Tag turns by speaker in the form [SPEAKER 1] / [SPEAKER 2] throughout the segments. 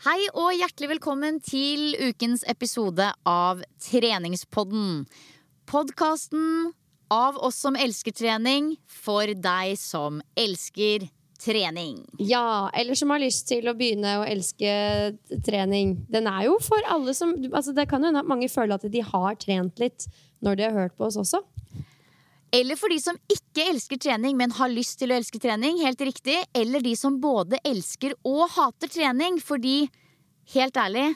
[SPEAKER 1] Hei og hjertelig velkommen til ukens episode av Treningspodden. Podkasten av oss som elsker trening, for deg som elsker trening.
[SPEAKER 2] Ja, eller som har lyst til å begynne å elske trening. Den er jo for alle som altså Det kan jo hende at mange føler at de har trent litt når de har hørt på oss også.
[SPEAKER 1] Eller for de som ikke elsker trening, men har lyst til å elske trening. Helt riktig. Eller de som både elsker og hater trening. Fordi, helt ærlig,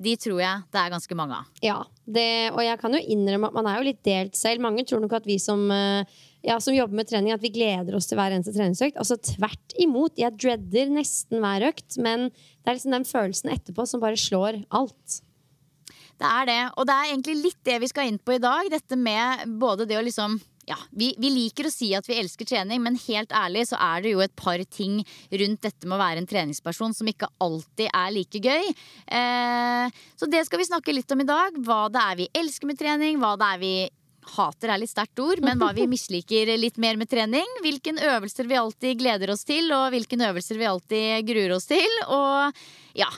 [SPEAKER 1] de tror jeg det er ganske mange av.
[SPEAKER 2] Ja, det, Og jeg kan jo innrømme at man er jo litt delt selv. Mange tror nok at vi som, eh, ja, som jobber med trening, at vi gleder oss til hver eneste treningsøkt. Altså tvert imot. Jeg dreader nesten hver økt, men det er liksom den følelsen etterpå som bare slår alt.
[SPEAKER 1] Det er det. Og det er egentlig litt det vi skal inn på i dag. Dette med både det å liksom ja, vi, vi, liker å si at vi elsker trening, men helt ærlig så er det jo et par ting rundt dette med å være en treningsperson som ikke alltid er like gøy. Eh, så det skal vi snakke litt om i dag. Hva det er vi elsker med trening, hva det er vi hater er litt sterkt ord, men hva vi misliker litt mer med trening. Hvilke øvelser vi alltid gleder oss til, og hvilke øvelser vi alltid gruer oss til. Og ja,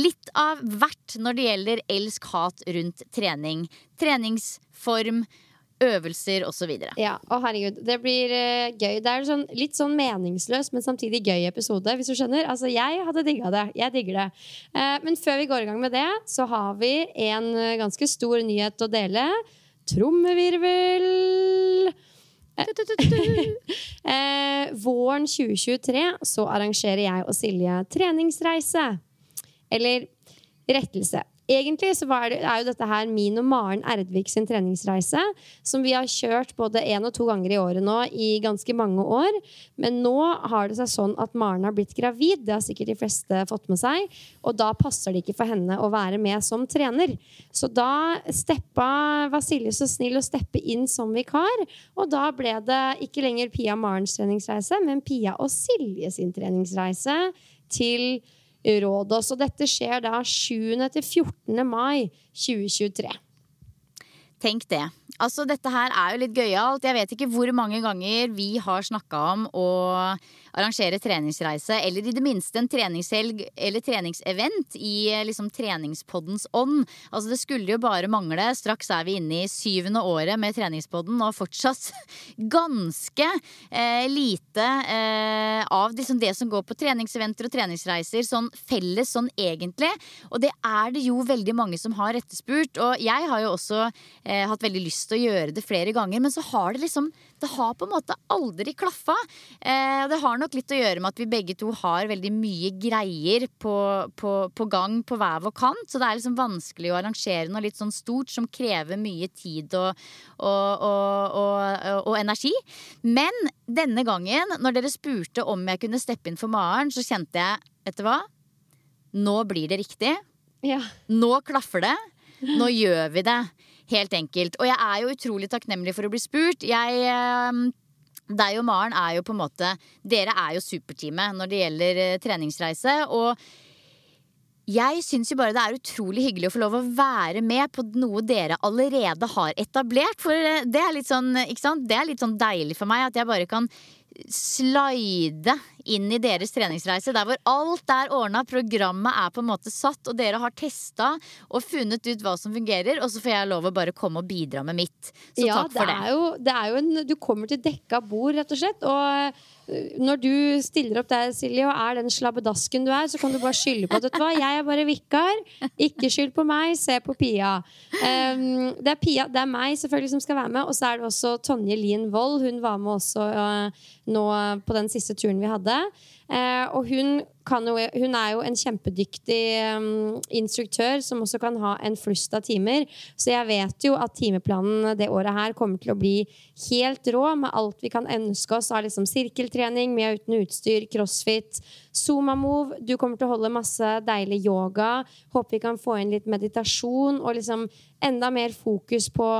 [SPEAKER 1] litt av hvert når det gjelder elsk-hat rundt trening. Treningsform øvelser osv.
[SPEAKER 2] Ja, å herregud, det blir uh, gøy. Det er sånn, litt sånn meningsløs, men samtidig gøy episode, hvis du skjønner. Altså, jeg hadde digga det. Jeg digger det. Uh, men før vi går i gang med det, så har vi en uh, ganske stor nyhet å dele. Trommevirvel! våren 2023 så arrangerer jeg og Silje treningsreise. Eller rettelse. Egentlig så det, er jo dette her min og Maren Erdvik sin treningsreise, som vi har kjørt både én og to ganger i året nå i ganske mange år. Men nå har det seg sånn at Maren har blitt gravid, det har sikkert de fleste fått med seg. Og da passer det ikke for henne å være med som trener. Så da steppa Vasilje så snill å steppe inn som vikar. Og da ble det ikke lenger Pia Marens treningsreise, men Pia og Silje sin treningsreise til Rådås. Og dette skjer da 7. til 14. mai 2023.
[SPEAKER 1] Tenk det. Altså, dette her er jo litt gøyalt. Jeg vet ikke hvor mange ganger vi har snakka om å arrangere treningsreise, eller i det minste en treningshelg eller treningsevent i liksom treningspoddens ånd. Altså, det skulle jo bare mangle. Straks er vi inne i syvende året med treningspodden, og fortsatt ganske eh, lite eh, av liksom det som går på treningseventer og treningsreiser, sånn felles sånn egentlig. Og det er det jo veldig mange som har etterspurt. Og jeg har jo også eh, hatt veldig lyst til å gjøre det flere ganger, men så har det liksom Det har på en måte aldri klaffa. Eh, det har nok litt å gjøre med at vi begge to har veldig mye greier på, på, på gang på hver vår kant. Så det er liksom vanskelig å arrangere noe litt sånn stort som krever mye tid og, og, og, og energi. Men denne gangen, når dere spurte om jeg kunne steppe inn for Maren, så kjente jeg, vet du hva? Nå blir det riktig.
[SPEAKER 2] Ja.
[SPEAKER 1] Nå klaffer det. Nå gjør vi det. Helt enkelt. Og jeg er jo utrolig takknemlig for å bli spurt. Jeg eh, deg og Maren er jo på en måte Dere er jo superteamet når det gjelder eh, treningsreise. Og jeg syns jo bare det er utrolig hyggelig å få lov å være med på noe dere allerede har etablert. For eh, det er litt sånn, ikke sant? Det er litt sånn deilig for meg at jeg bare kan slide inn i deres treningsreise. Der hvor alt er ordna, programmet er på en måte satt, og dere har testa og funnet ut hva som fungerer, og så får jeg lov å bare komme og bidra med mitt. Så
[SPEAKER 2] ja,
[SPEAKER 1] takk for det.
[SPEAKER 2] Er jo, det er jo en, du kommer til dekka bord, rett og slett. Og øh, når du stiller opp der, Silje, og er den slabbedasken du er, så kan du bare skylde på at vet du hva, jeg er bare vikar. Ikke skyld på meg, se på Pia. Um, det, er Pia. det er meg selvfølgelig som skal være med, og så er det også Tonje Lien Wold. Hun var med også uh, nå på den siste turen vi hadde. Eh, og hun, jo, hun, er jo en kjempedyktig um, instruktør som også kan ha en flust av timer. Så jeg vet jo at timeplanen det året her kommer til å bli helt rå med alt vi kan ønske oss av liksom sirkeltrening mye uten utstyr, crossfit, Zuma-move. Du kommer til å holde masse deilig yoga. Håper vi kan få inn litt meditasjon og liksom enda mer fokus på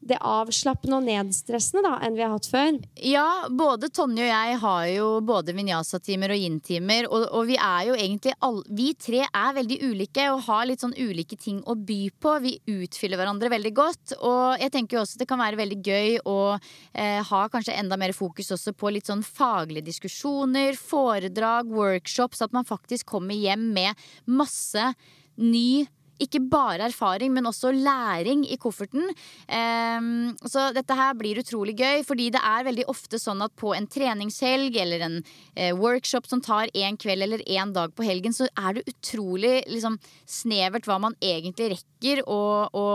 [SPEAKER 2] det avslappende og nedstressende da, enn vi har hatt før.
[SPEAKER 1] Ja, både Tonje og jeg har jo både vinyasa-timer og yin-timer. Og, og, vi er jo egentlig all, Vi tre er veldig ulike og har litt sånn ulike ting å by på. Vi utfyller hverandre veldig godt. Og jeg tenker jo også det kan være veldig gøy å eh, ha kanskje enda mer fokus også på litt sånn faglige diskusjoner, foredrag, workshops. At man faktisk kommer hjem med masse ny ikke bare erfaring, men også læring i kofferten. Um, så dette her blir utrolig gøy, fordi det er veldig ofte sånn at på en treningshelg eller en uh, workshop som tar en kveld eller en dag på helgen, så er det utrolig liksom, snevert hva man egentlig rekker å, å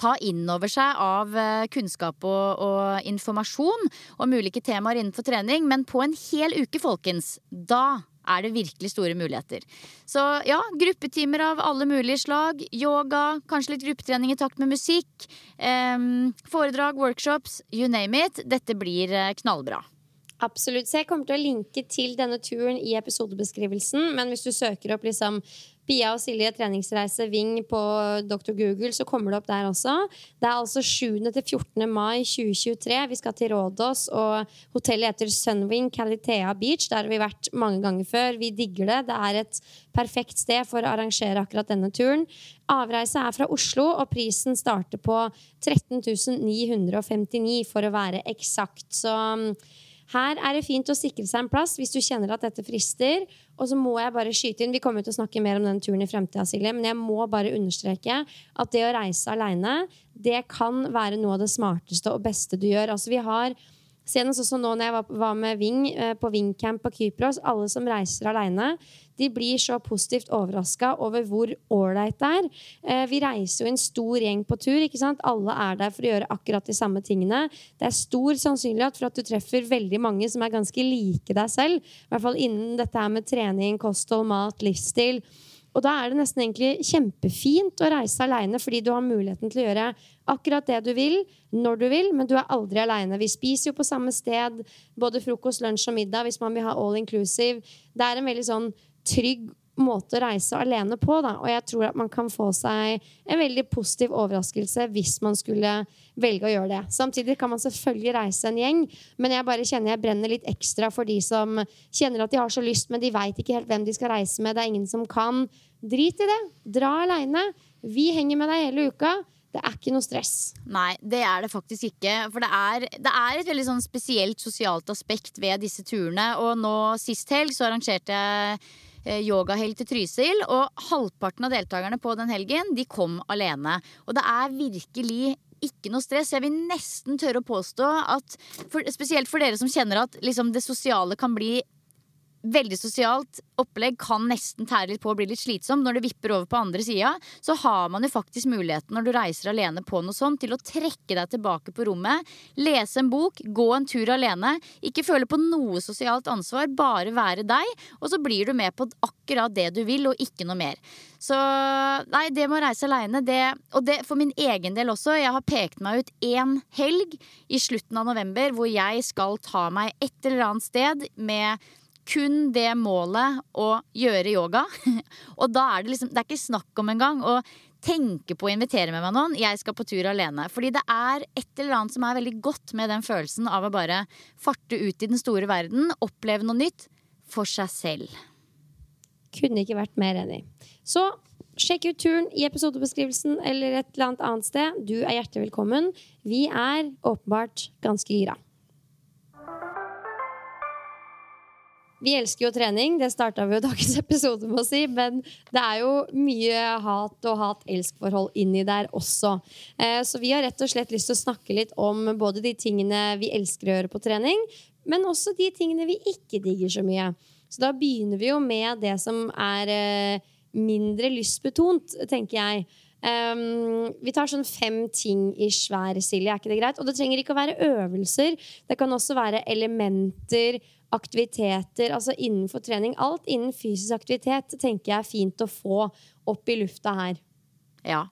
[SPEAKER 1] ta inn over seg av uh, kunnskap og, og informasjon om ulike temaer innenfor trening. Men på en hel uke, folkens, da er det virkelig store muligheter. Så ja, gruppetimer av alle mulige slag. Yoga, kanskje litt gruppetrening i takt med musikk. Eh, foredrag, workshops, you name it. Dette blir eh, knallbra.
[SPEAKER 2] Absolutt. Så jeg kommer til å linke til denne turen i episodebeskrivelsen. Men hvis du søker opp liksom Pia og Silje treningsreise Ving på Dr. Google, så kommer det opp der også. Det er altså 7. til 14. mai 2023. Vi skal til Rådås, og hotellet heter Sunwing Calitea Beach. Der har vi vært mange ganger før. Vi digger det. Det er et perfekt sted for å arrangere akkurat denne turen. Avreise er fra Oslo, og prisen starter på 13 959 for å være eksakt. Så her er det fint å sikre seg en plass hvis du kjenner at dette frister. Og så må jeg bare skyte inn, Vi kommer til å snakke mer om den turen i fremtida, Silje, men jeg må bare understreke at det å reise aleine, det kan være noe av det smarteste og beste du gjør. Altså vi har Senest også nå når jeg var, med Ving eh, på Vingcamp på Kypros. Alle som reiser aleine, de blir så positivt overraska over hvor ålreit det er. Eh, vi reiser jo en stor gjeng på tur. ikke sant? Alle er der for å gjøre akkurat de samme tingene. Det er stor sannsynlighet for at du treffer veldig mange som er ganske like deg selv. I hvert fall innen dette her med trening, kosthold, mat, livsstil. Og da er det nesten egentlig kjempefint å reise aleine, fordi du har muligheten til å gjøre akkurat det du vil, når du vil, men du er aldri aleine. Vi spiser jo på samme sted, både frokost, lunsj og middag, hvis man vil ha all inclusive. Det er en veldig sånn trygg måte å reise alene på. Da. Og jeg tror at man kan få seg en veldig positiv overraskelse hvis man skulle velge å gjøre det. Samtidig kan man selvfølgelig reise en gjeng, men jeg bare kjenner jeg brenner litt ekstra for de som kjenner at de har så lyst, men de veit ikke helt hvem de skal reise med. Det er ingen som kan. Drit i det. Dra aleine. Vi henger med deg hele uka. Det er ikke noe stress.
[SPEAKER 1] Nei, det er det faktisk ikke. For det er, det er et veldig sånn spesielt sosialt aspekt ved disse turene. Og nå sist helg så arrangerte jeg yogahelg til Trysil. Og halvparten av deltakerne på den helgen de kom alene. Og det er virkelig ikke noe stress. Jeg vil nesten tørre å påstå at for, Spesielt for dere som kjenner at liksom, det sosiale kan bli veldig sosialt opplegg kan nesten tære litt på og bli litt slitsom. Når det vipper over på andre sida, så har man jo faktisk muligheten når du reiser alene på noe sånt, til å trekke deg tilbake på rommet, lese en bok, gå en tur alene. Ikke føle på noe sosialt ansvar, bare være deg. Og så blir du med på akkurat det du vil, og ikke noe mer. Så nei, det med å reise aleine, det Og det for min egen del også. Jeg har pekt meg ut én helg i slutten av november hvor jeg skal ta meg et eller annet sted med kun det målet å gjøre yoga. Og da er det liksom Det er ikke snakk om engang å tenke på å invitere med meg noen. Jeg skal på tur alene. Fordi det er et eller annet som er veldig godt med den følelsen av å bare farte ut i den store verden, oppleve noe nytt for seg selv.
[SPEAKER 2] Kunne ikke vært mer enig. Så sjekk ut turen i episodebeskrivelsen eller et eller annet annet sted. Du er hjertelig velkommen. Vi er åpenbart ganske gira. Vi elsker jo trening, det starta vi jo dagens episode med å si, men det er jo mye hat og hat-elsk-forhold inni der også. Eh, så vi har rett og slett lyst til å snakke litt om både de tingene vi elsker å gjøre på trening, men også de tingene vi ikke digger så mye. Så da begynner vi jo med det som er eh, mindre lystbetont, tenker jeg. Um, vi tar sånn fem ting i svær, Silje. Er ikke det greit? Og det trenger ikke å være øvelser. Det kan også være elementer aktiviteter altså innenfor trening. Alt innen fysisk aktivitet tenker jeg er fint å få opp i lufta her.
[SPEAKER 1] Ja.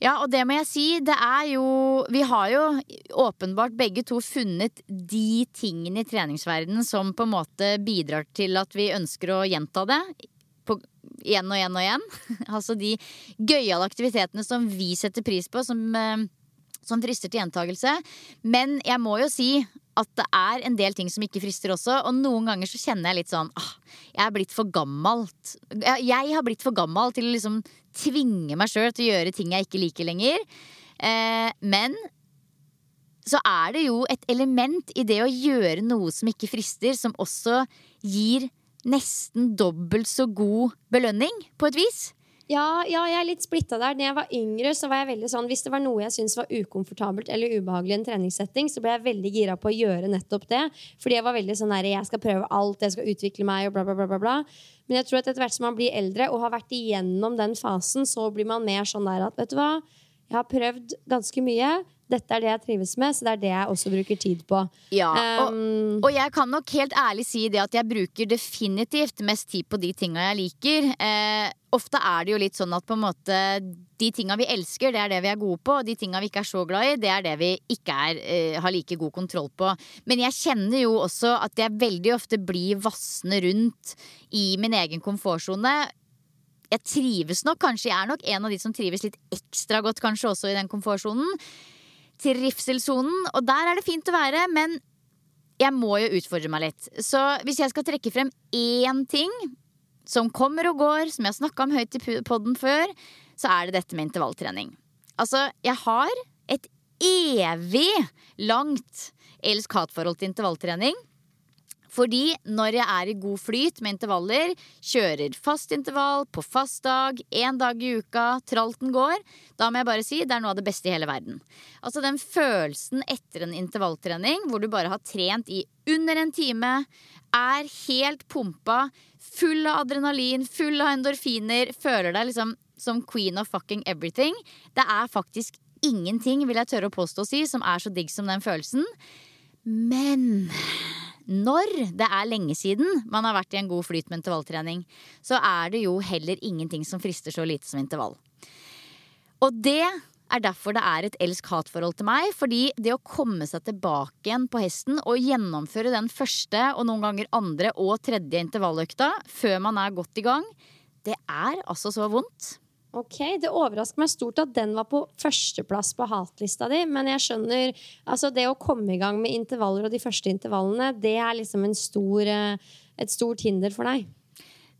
[SPEAKER 1] Ja, og det må jeg si, det er jo Vi har jo åpenbart begge to funnet de tingene i treningsverdenen som på en måte bidrar til at vi ønsker å gjenta det. Igjen og igjen og igjen. altså de gøyale aktivitetene som vi setter pris på, som, eh, som frister til gjentagelse. Men jeg må jo si at det er en del ting som ikke frister også. Og noen ganger så kjenner jeg litt sånn ah, Jeg er blitt for gammelt. Jeg har blitt for gammel til å liksom tvinge meg sjøl til å gjøre ting jeg ikke liker lenger. Eh, men så er det jo et element i det å gjøre noe som ikke frister, som også gir nesten dobbelt så god belønning, på et vis.
[SPEAKER 2] Ja, ja, jeg er litt splitta der. Da jeg var yngre, så var jeg veldig sånn Hvis det var noe jeg syntes var ukomfortabelt eller ubehagelig i en treningssetting, så ble jeg veldig gira på å gjøre nettopp det. Fordi jeg var veldig sånn der, jeg skal prøve alt, jeg skal utvikle meg og bla, bla, bla. bla, bla. Men jeg tror at etter hvert som man blir eldre og har vært igjennom den fasen, så blir man mer sånn der at vet du hva, jeg har prøvd ganske mye dette er det jeg trives med, så det er det jeg også bruker tid på.
[SPEAKER 1] Ja, og, um, og jeg kan nok helt ærlig si det at jeg bruker definitivt mest tid på de tinga jeg liker. Eh, ofte er det jo litt sånn at på en måte de tinga vi elsker, det er det vi er gode på. Og de tinga vi ikke er så glad i, det er det vi ikke er, eh, har like god kontroll på. Men jeg kjenner jo også at jeg veldig ofte blir vassende rundt i min egen komfortsone jeg trives nok, kanskje jeg er nok en av de som trives litt ekstra godt kanskje også i den komfortsonen trivselssonen, og der er det fint å være, men jeg må jo utfordre meg litt. Så hvis jeg skal trekke frem én ting som kommer og går, som jeg har snakka om høyt i poden før, så er det dette med intervalltrening. Altså, jeg har et evig langt elsk-hat-forhold til intervalltrening. Fordi når jeg er i god flyt med intervaller, kjører fast intervall på fast dag, én dag i uka, tralten går, da må jeg bare si det er noe av det beste i hele verden. Altså den følelsen etter en intervalltrening hvor du bare har trent i under en time, er helt pumpa, full av adrenalin, full av endorfiner, føler deg liksom som queen of fucking everything. Det er faktisk ingenting, vil jeg tørre å påstå å si, som er så digg som den følelsen. Men når det er lenge siden man har vært i en god flyt med intervalltrening, så er det jo heller ingenting som frister så lite som intervall. Og det er derfor det er et elsk-hat-forhold til meg. Fordi det å komme seg tilbake igjen på hesten og gjennomføre den første og noen ganger andre og tredje intervalløkta før man er godt i gang, det er altså så vondt.
[SPEAKER 2] Ok, Det overrasker meg stort at den var på førsteplass på hatlista di. Men jeg skjønner, altså det å komme i gang med intervaller og de første intervallene, det er liksom stor, eh, et stort hinder for deg.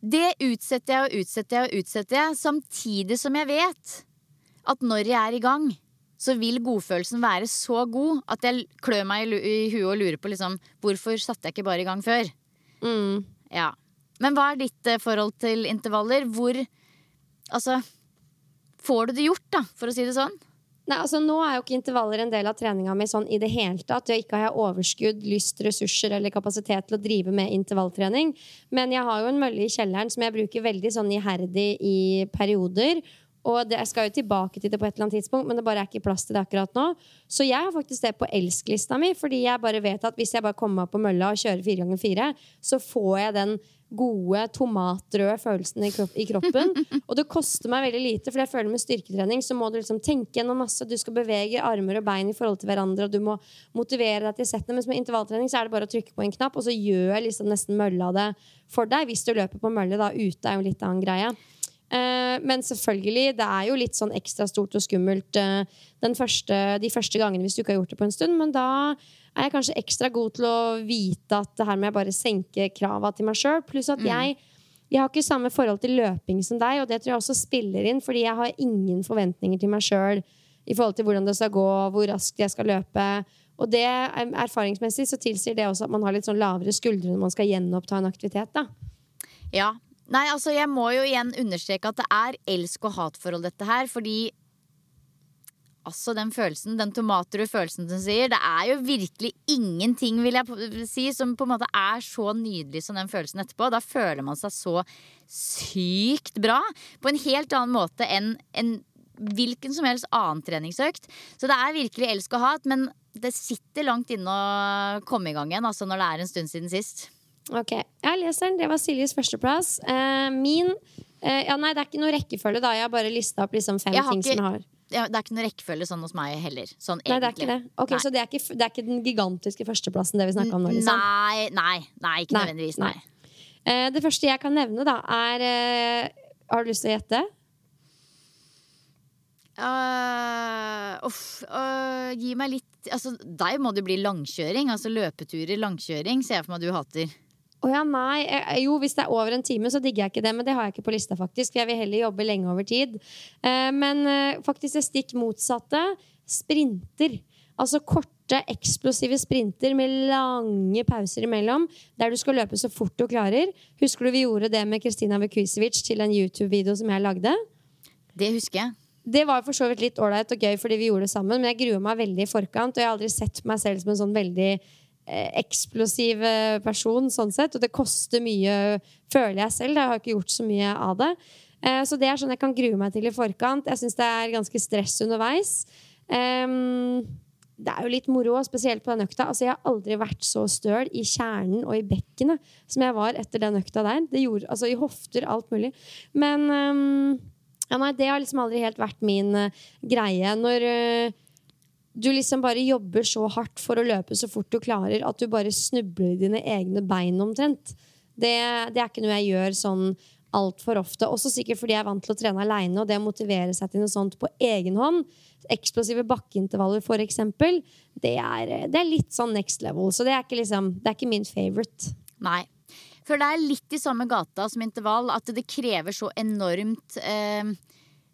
[SPEAKER 1] Det utsetter jeg og utsetter jeg og utsetter jeg, samtidig som jeg vet at når jeg er i gang, så vil godfølelsen være så god at jeg klør meg i huet og lurer på liksom, hvorfor satte jeg ikke bare i gang før.
[SPEAKER 2] Mm.
[SPEAKER 1] Ja. Men hva er ditt eh, forhold til intervaller? Hvor Altså får du det gjort, da, for å si det sånn?
[SPEAKER 2] Nei, altså Nå er jo ikke intervaller en del av treninga mi sånn i det hele tatt. Jeg ikke har jeg overskudd, lyst, ressurser eller kapasitet til å drive med intervalltrening. Men jeg har jo en mølle i kjelleren som jeg bruker veldig sånn iherdig i perioder. Og det, jeg skal jo tilbake til det på et eller annet tidspunkt, men det bare er ikke plass til det akkurat nå. Så jeg har faktisk det på elsklista mi, fordi jeg bare vet at hvis jeg bare kommer meg på mølla og kjører fire ganger fire, så får jeg den gode tomatrøde følelsen i, kropp, i kroppen. og det koster meg veldig lite, for jeg føler med styrketrening så må du liksom tenke gjennom masse. Du skal bevege armer og bein i forhold til hverandre, og du må motivere deg til settene. Mens med intervalltrening så er det bare å trykke på en knapp, og så gjør liksom nesten mølla det for deg. Hvis du løper på mølle, da. Ute er jo litt annen greie. Eh, men selvfølgelig, det er jo litt sånn ekstra stort og skummelt eh, første, de første gangene hvis du ikke har gjort det på en stund. Men da er jeg kanskje ekstra god til å vite at det her må jeg bare senke krava til meg sjøl. Pluss at jeg, jeg har ikke samme forhold til løping som deg, og det tror jeg også spiller inn, fordi jeg har ingen forventninger til meg sjøl i forhold til hvordan det skal gå, hvor raskt jeg skal løpe. Og det, erfaringsmessig så tilsier det også at man har litt sånn lavere skuldre når man skal gjenoppta en aktivitet. da.
[SPEAKER 1] Ja, Nei, altså jeg må jo igjen understreke at det er elsk- og hatforhold, dette her. Fordi altså den følelsen, den tomatrøde følelsen du sier, det er jo virkelig ingenting, vil jeg si, som på en måte er så nydelig som den følelsen etterpå. Da føler man seg så sykt bra. På en helt annen måte enn en hvilken som helst annen treningsøkt. Så det er virkelig elsk og hat, men det sitter langt inne å komme i gang igjen altså når det er en stund siden sist.
[SPEAKER 2] Ok, Jeg leser den. Det var Siljes førsteplass. Uh, min uh, Ja, nei, det er ikke noe rekkefølge, da. Jeg har bare lista opp liksom fem ting ikke, som jeg har.
[SPEAKER 1] Ja, det er ikke noe rekkefølge sånn hos meg heller. Sånn
[SPEAKER 2] nei, det er ikke det. Ok, nei. Så det er ikke, det er ikke, den gigantiske førsteplassen det vi snakker om nå?
[SPEAKER 1] Liksom. Nei, nei, nei, ikke nei, nødvendigvis. Nei.
[SPEAKER 2] Uh, det første jeg kan nevne, da, er Har du lyst til å gjette?
[SPEAKER 1] Uh, gi meg litt altså, Deg må det bli langkjøring. Altså løpeturer, langkjøring, ser jeg for meg at du hater.
[SPEAKER 2] Å oh ja, nei. Jo, hvis det er over en time, så digger jeg ikke det. Men det har jeg ikke på lista, faktisk. For jeg vil heller jobbe lenge over tid. Uh, men uh, faktisk det stikk motsatte. Sprinter. Altså korte, eksplosive sprinter med lange pauser imellom. Der du skal løpe så fort du klarer. Husker du vi gjorde det med Kristina Vukusevic til en YouTube-video som jeg lagde?
[SPEAKER 1] Det husker jeg.
[SPEAKER 2] Det var for så vidt litt ålreit og gøy fordi vi gjorde det sammen, men jeg gruer meg veldig i forkant. Og jeg har aldri sett meg selv som en sånn veldig Eh, eksplosiv person, sånn sett. Og det koster mye, føler jeg selv. Jeg har ikke gjort så mye av det. Eh, så det er sånn jeg kan grue meg til i forkant. Jeg syns det er ganske stress underveis. det er jo litt moro, spesielt på den økta. Altså, jeg har aldri vært så støl i kjernen og i bekkenet som jeg var etter den økta der. Det gjorde, altså I hofter, alt mulig. Men ja, nei, det har liksom aldri helt vært min uh, greie. Når du liksom bare jobber så hardt for å løpe så fort du klarer at du bare snubler i dine egne bein omtrent. Det, det er ikke noe jeg gjør sånn altfor ofte. Også sikkert fordi jeg er vant til å trene aleine, og det å motivere seg til noe sånt på egen hånd, eksplosive bakkeintervaller f.eks., det, det er litt sånn next level. Så det er ikke, liksom, det er ikke min favorite.
[SPEAKER 1] Nei. For det er litt i samme gata som intervall, at det krever så enormt eh,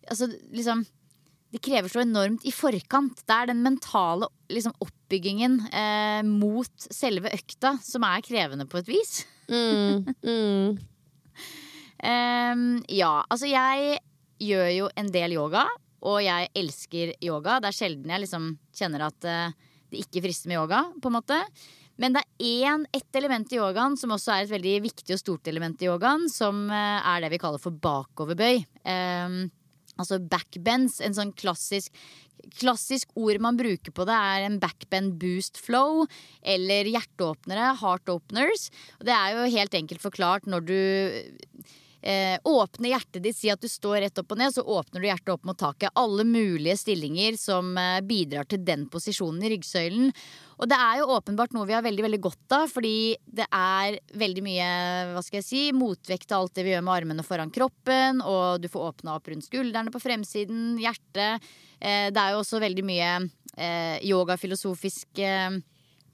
[SPEAKER 1] Altså liksom det krever så enormt i forkant. Det er den mentale liksom, oppbyggingen eh, mot selve økta som er krevende på et vis.
[SPEAKER 2] Mm, mm.
[SPEAKER 1] um, ja, altså jeg gjør jo en del yoga, og jeg elsker yoga. Det er sjelden jeg liksom kjenner at uh, det ikke frister med yoga, på en måte. Men det er én, ett element i yogaen som også er et veldig viktig og stort element i yogaen, som uh, er det vi kaller for bakoverbøy. Um, Altså backbends, en sånn klassisk Klassisk ord man bruker på det, er en backbend boost flow eller hjerteåpnere, heart openers. Og det er jo helt enkelt forklart når du eh, åpne hjertet ditt, si at du står rett opp og ned, så åpner du hjertet opp mot taket. Alle mulige stillinger som eh, bidrar til den posisjonen i ryggsøylen. Og det er jo åpenbart noe vi har veldig veldig godt av, fordi det er veldig mye hva skal jeg si, motvekt til alt det vi gjør med armene foran kroppen, og du får åpna opp rundt skuldrene på fremsiden, hjertet. Eh, det er jo også veldig mye yogafilosofisk eh,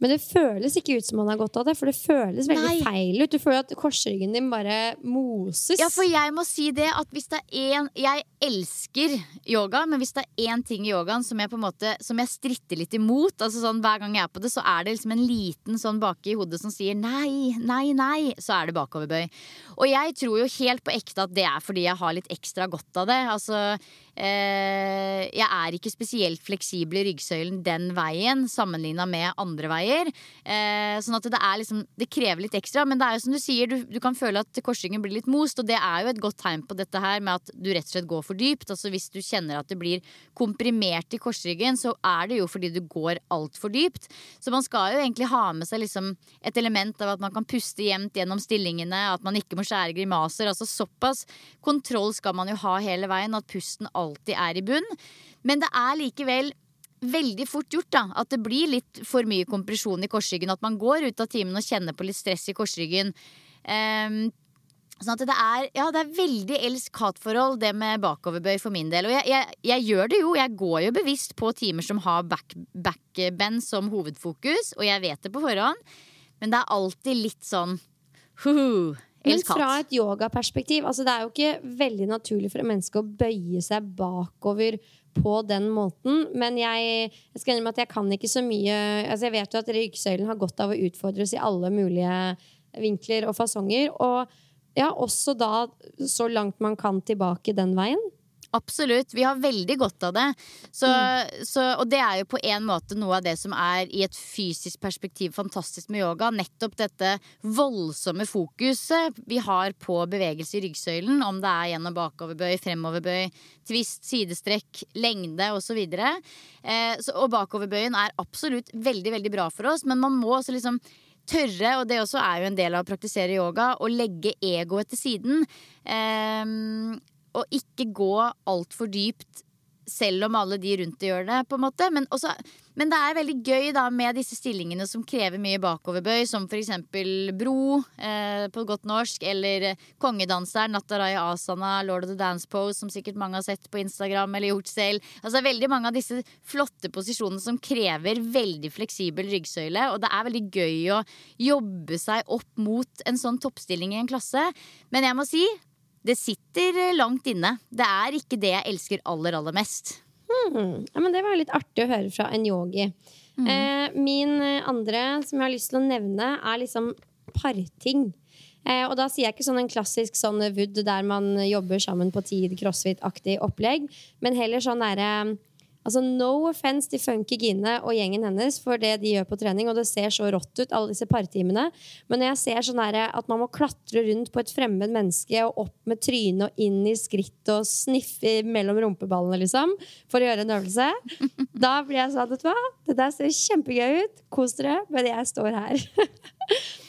[SPEAKER 2] Men det føles ikke ut som han har godt av det, for det føles veldig
[SPEAKER 1] Nei.
[SPEAKER 2] feil ut. Du føler at korsryggen din bare moses.
[SPEAKER 1] Ja, for jeg må si det at hvis det er én Jeg elsker yoga, men hvis det er én ting i yogaen som jeg på en måte Som jeg stritter litt imot, altså sånn hver gang jeg er på det, så er det liksom en liten sånn bak i hodet som sier nei, nei, nei, så er det bakoverbøy. Og jeg tror jo helt på ekte at det er fordi jeg har litt ekstra godt av det. Altså jeg er ikke spesielt fleksibel i ryggsøylen den veien sammenligna med andre veier. Eh, sånn at det er liksom Det krever litt ekstra, men det er jo som du sier, du, du kan føle at korsryggen blir litt most, og det er jo et godt tegn på dette her med at du rett og slett går for dypt. Altså hvis du kjenner at det blir komprimert i korsryggen, så er det jo fordi du går altfor dypt. Så man skal jo egentlig ha med seg liksom et element av at man kan puste jevnt gjennom stillingene, at man ikke må skjære grimaser. Altså såpass kontroll skal man jo ha hele veien, at pusten alltid er i bunn. Men det er likevel veldig fort gjort da, at det blir litt for mye kompresjon i korsryggen. At man går ut av timen og kjenner på litt stress i korsryggen. Um, Sånn at det er, ja, det er veldig elsk-hat-forhold, det med bakoverbøy for min del. Og jeg, jeg, jeg gjør det jo. Jeg går jo bevisst på timer som har back, backbend som hovedfokus, og jeg vet det på forhånd. Men det er alltid litt sånn hu-hu.
[SPEAKER 2] Men fra et yogaperspektiv, altså det er jo ikke veldig naturlig for et menneske å bøye seg bakover på den måten. Men jeg, jeg skal innrømme at jeg kan ikke så mye altså Jeg vet jo at ryggsøylen har godt av å utfordres i alle mulige vinkler og fasonger. Og ja, også da så langt man kan tilbake den veien.
[SPEAKER 1] Absolutt. Vi har veldig godt av det. Så, så, og det er jo på en måte noe av det som er i et fysisk perspektiv fantastisk med yoga. Nettopp dette voldsomme fokuset vi har på bevegelse i ryggsøylen. Om det er gjennom bakoverbøy, fremoverbøy, tvist, sidestrekk, lengde osv. Eh, så- og bakoverbøyen er absolutt veldig, veldig bra for oss, men man må også liksom tørre, og det også er jo en del av å praktisere yoga, å legge egoet til siden. Ehm, og ikke gå altfor dypt selv om alle de rundt det gjør det, på en måte. Men, også, men det er veldig gøy da med disse stillingene som krever mye bakoverbøy, som eksempel bro eh, på godt norsk, eller kongedanser, kongedanseren, Nataraya Asana, Lord of the Dance Pose, som sikkert mange har sett på Instagram eller gjort selv. Altså veldig mange av disse flotte posisjonene som krever veldig fleksibel ryggsøyle, og det er veldig gøy å jobbe seg opp mot en sånn toppstilling i en klasse. Men jeg må si, det sitter eh, langt inne. Det er ikke det jeg elsker aller, aller mest.
[SPEAKER 2] Hmm. Ja, men det var litt artig å høre fra en yogi. Eh, min eh, andre som jeg har lyst til å nevne, er liksom parting. Eh, og da sier jeg ikke sånn en klassisk sånn wood der man jobber sammen på tid, crossfit-aktig opplegg, men heller sånn derre Altså No offense til Funky Gine og gjengen hennes for det de gjør på trening, og det ser så rått ut, alle disse partimene. Men når jeg ser sånn der, at man må klatre rundt på et fremmed menneske og opp med trynet og inn i skritt og sniffe mellom rumpeballene, liksom, for å gjøre en øvelse, da blir jeg sånn, vet du hva, det der ser kjempegøy ut, kos dere, men jeg står her.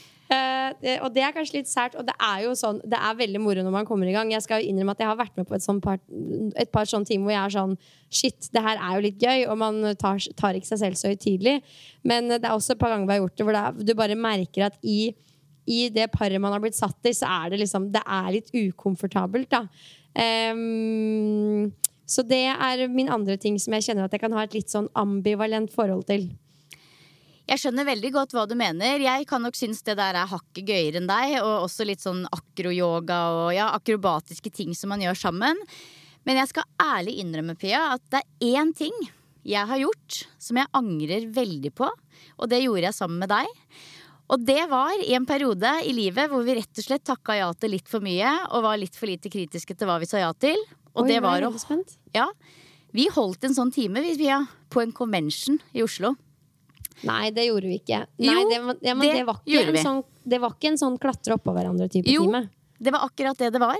[SPEAKER 2] Det- og det er kanskje litt sært, og det er jo sånn Det er veldig moro når man kommer i gang. Jeg skal jo innrømme at jeg har vært med på et, sånn par, et par sånne timer hvor jeg er sånn Shit, det her er jo litt gøy, og man tar, tar ikke seg selv så høytidelig. Men det er også et par ganger vi har gjort det hvor det er, du bare merker at i, i det paret man har blitt satt i, så er det liksom Det er litt ukomfortabelt, da. Um, så det er min andre ting som jeg kjenner at jeg kan ha et litt sånn ambivalent forhold til.
[SPEAKER 1] Jeg skjønner veldig godt hva du mener. Jeg kan nok synes det der er hakket gøyere enn deg. Og også litt sånn akroyoga og ja, akrobatiske ting som man gjør sammen. Men jeg skal ærlig innrømme, Pia, at det er én ting jeg har gjort som jeg angrer veldig på. Og det gjorde jeg sammen med deg. Og det var i en periode i livet hvor vi rett og slett takka ja til litt for mye og var litt for lite kritiske til hva vi sa ja til. Og
[SPEAKER 2] Oi,
[SPEAKER 1] det var å. Ja. Vi holdt en sånn time, vi, Pia, på en convention i Oslo.
[SPEAKER 2] Nei, det gjorde vi ikke. Nei,
[SPEAKER 1] Jo,
[SPEAKER 2] det, ja,
[SPEAKER 1] det
[SPEAKER 2] det, var ikke en sånn, det var ikke en sånn klatre oppå hverandre-type
[SPEAKER 1] Jo.
[SPEAKER 2] time.
[SPEAKER 1] Det var akkurat det det var.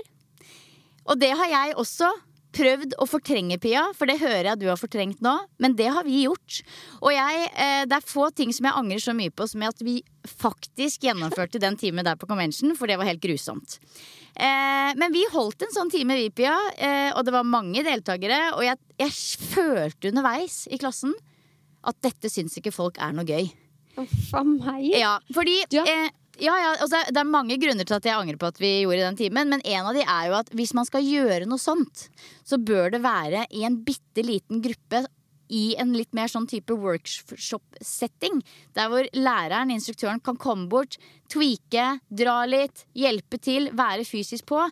[SPEAKER 1] Og det har jeg også prøvd å fortrenge, Pia, for det hører jeg du har fortrengt nå. Men det har vi gjort. Og jeg, eh, det er få ting som jeg angrer så mye på som at vi faktisk gjennomførte den timen der på convention, for det var helt grusomt. Eh, men vi holdt en sånn time, vi, Pia, eh, og det var mange deltakere. Og jeg, jeg følte underveis i klassen at dette syns ikke folk er noe gøy.
[SPEAKER 2] Uff a meg.
[SPEAKER 1] Ja, fordi
[SPEAKER 2] Ja.
[SPEAKER 1] eh, ja, ja, altså, Det er mange grunner til at jeg angrer på at vi gjorde den timen. Men en av de er jo at hvis man skal gjøre noe sånt, så bør det være i en bitte liten gruppe i en litt mer sånn type workshop-setting. Der hvor læreren, instruktøren, kan komme bort, tweake, dra litt, hjelpe til, være fysisk på.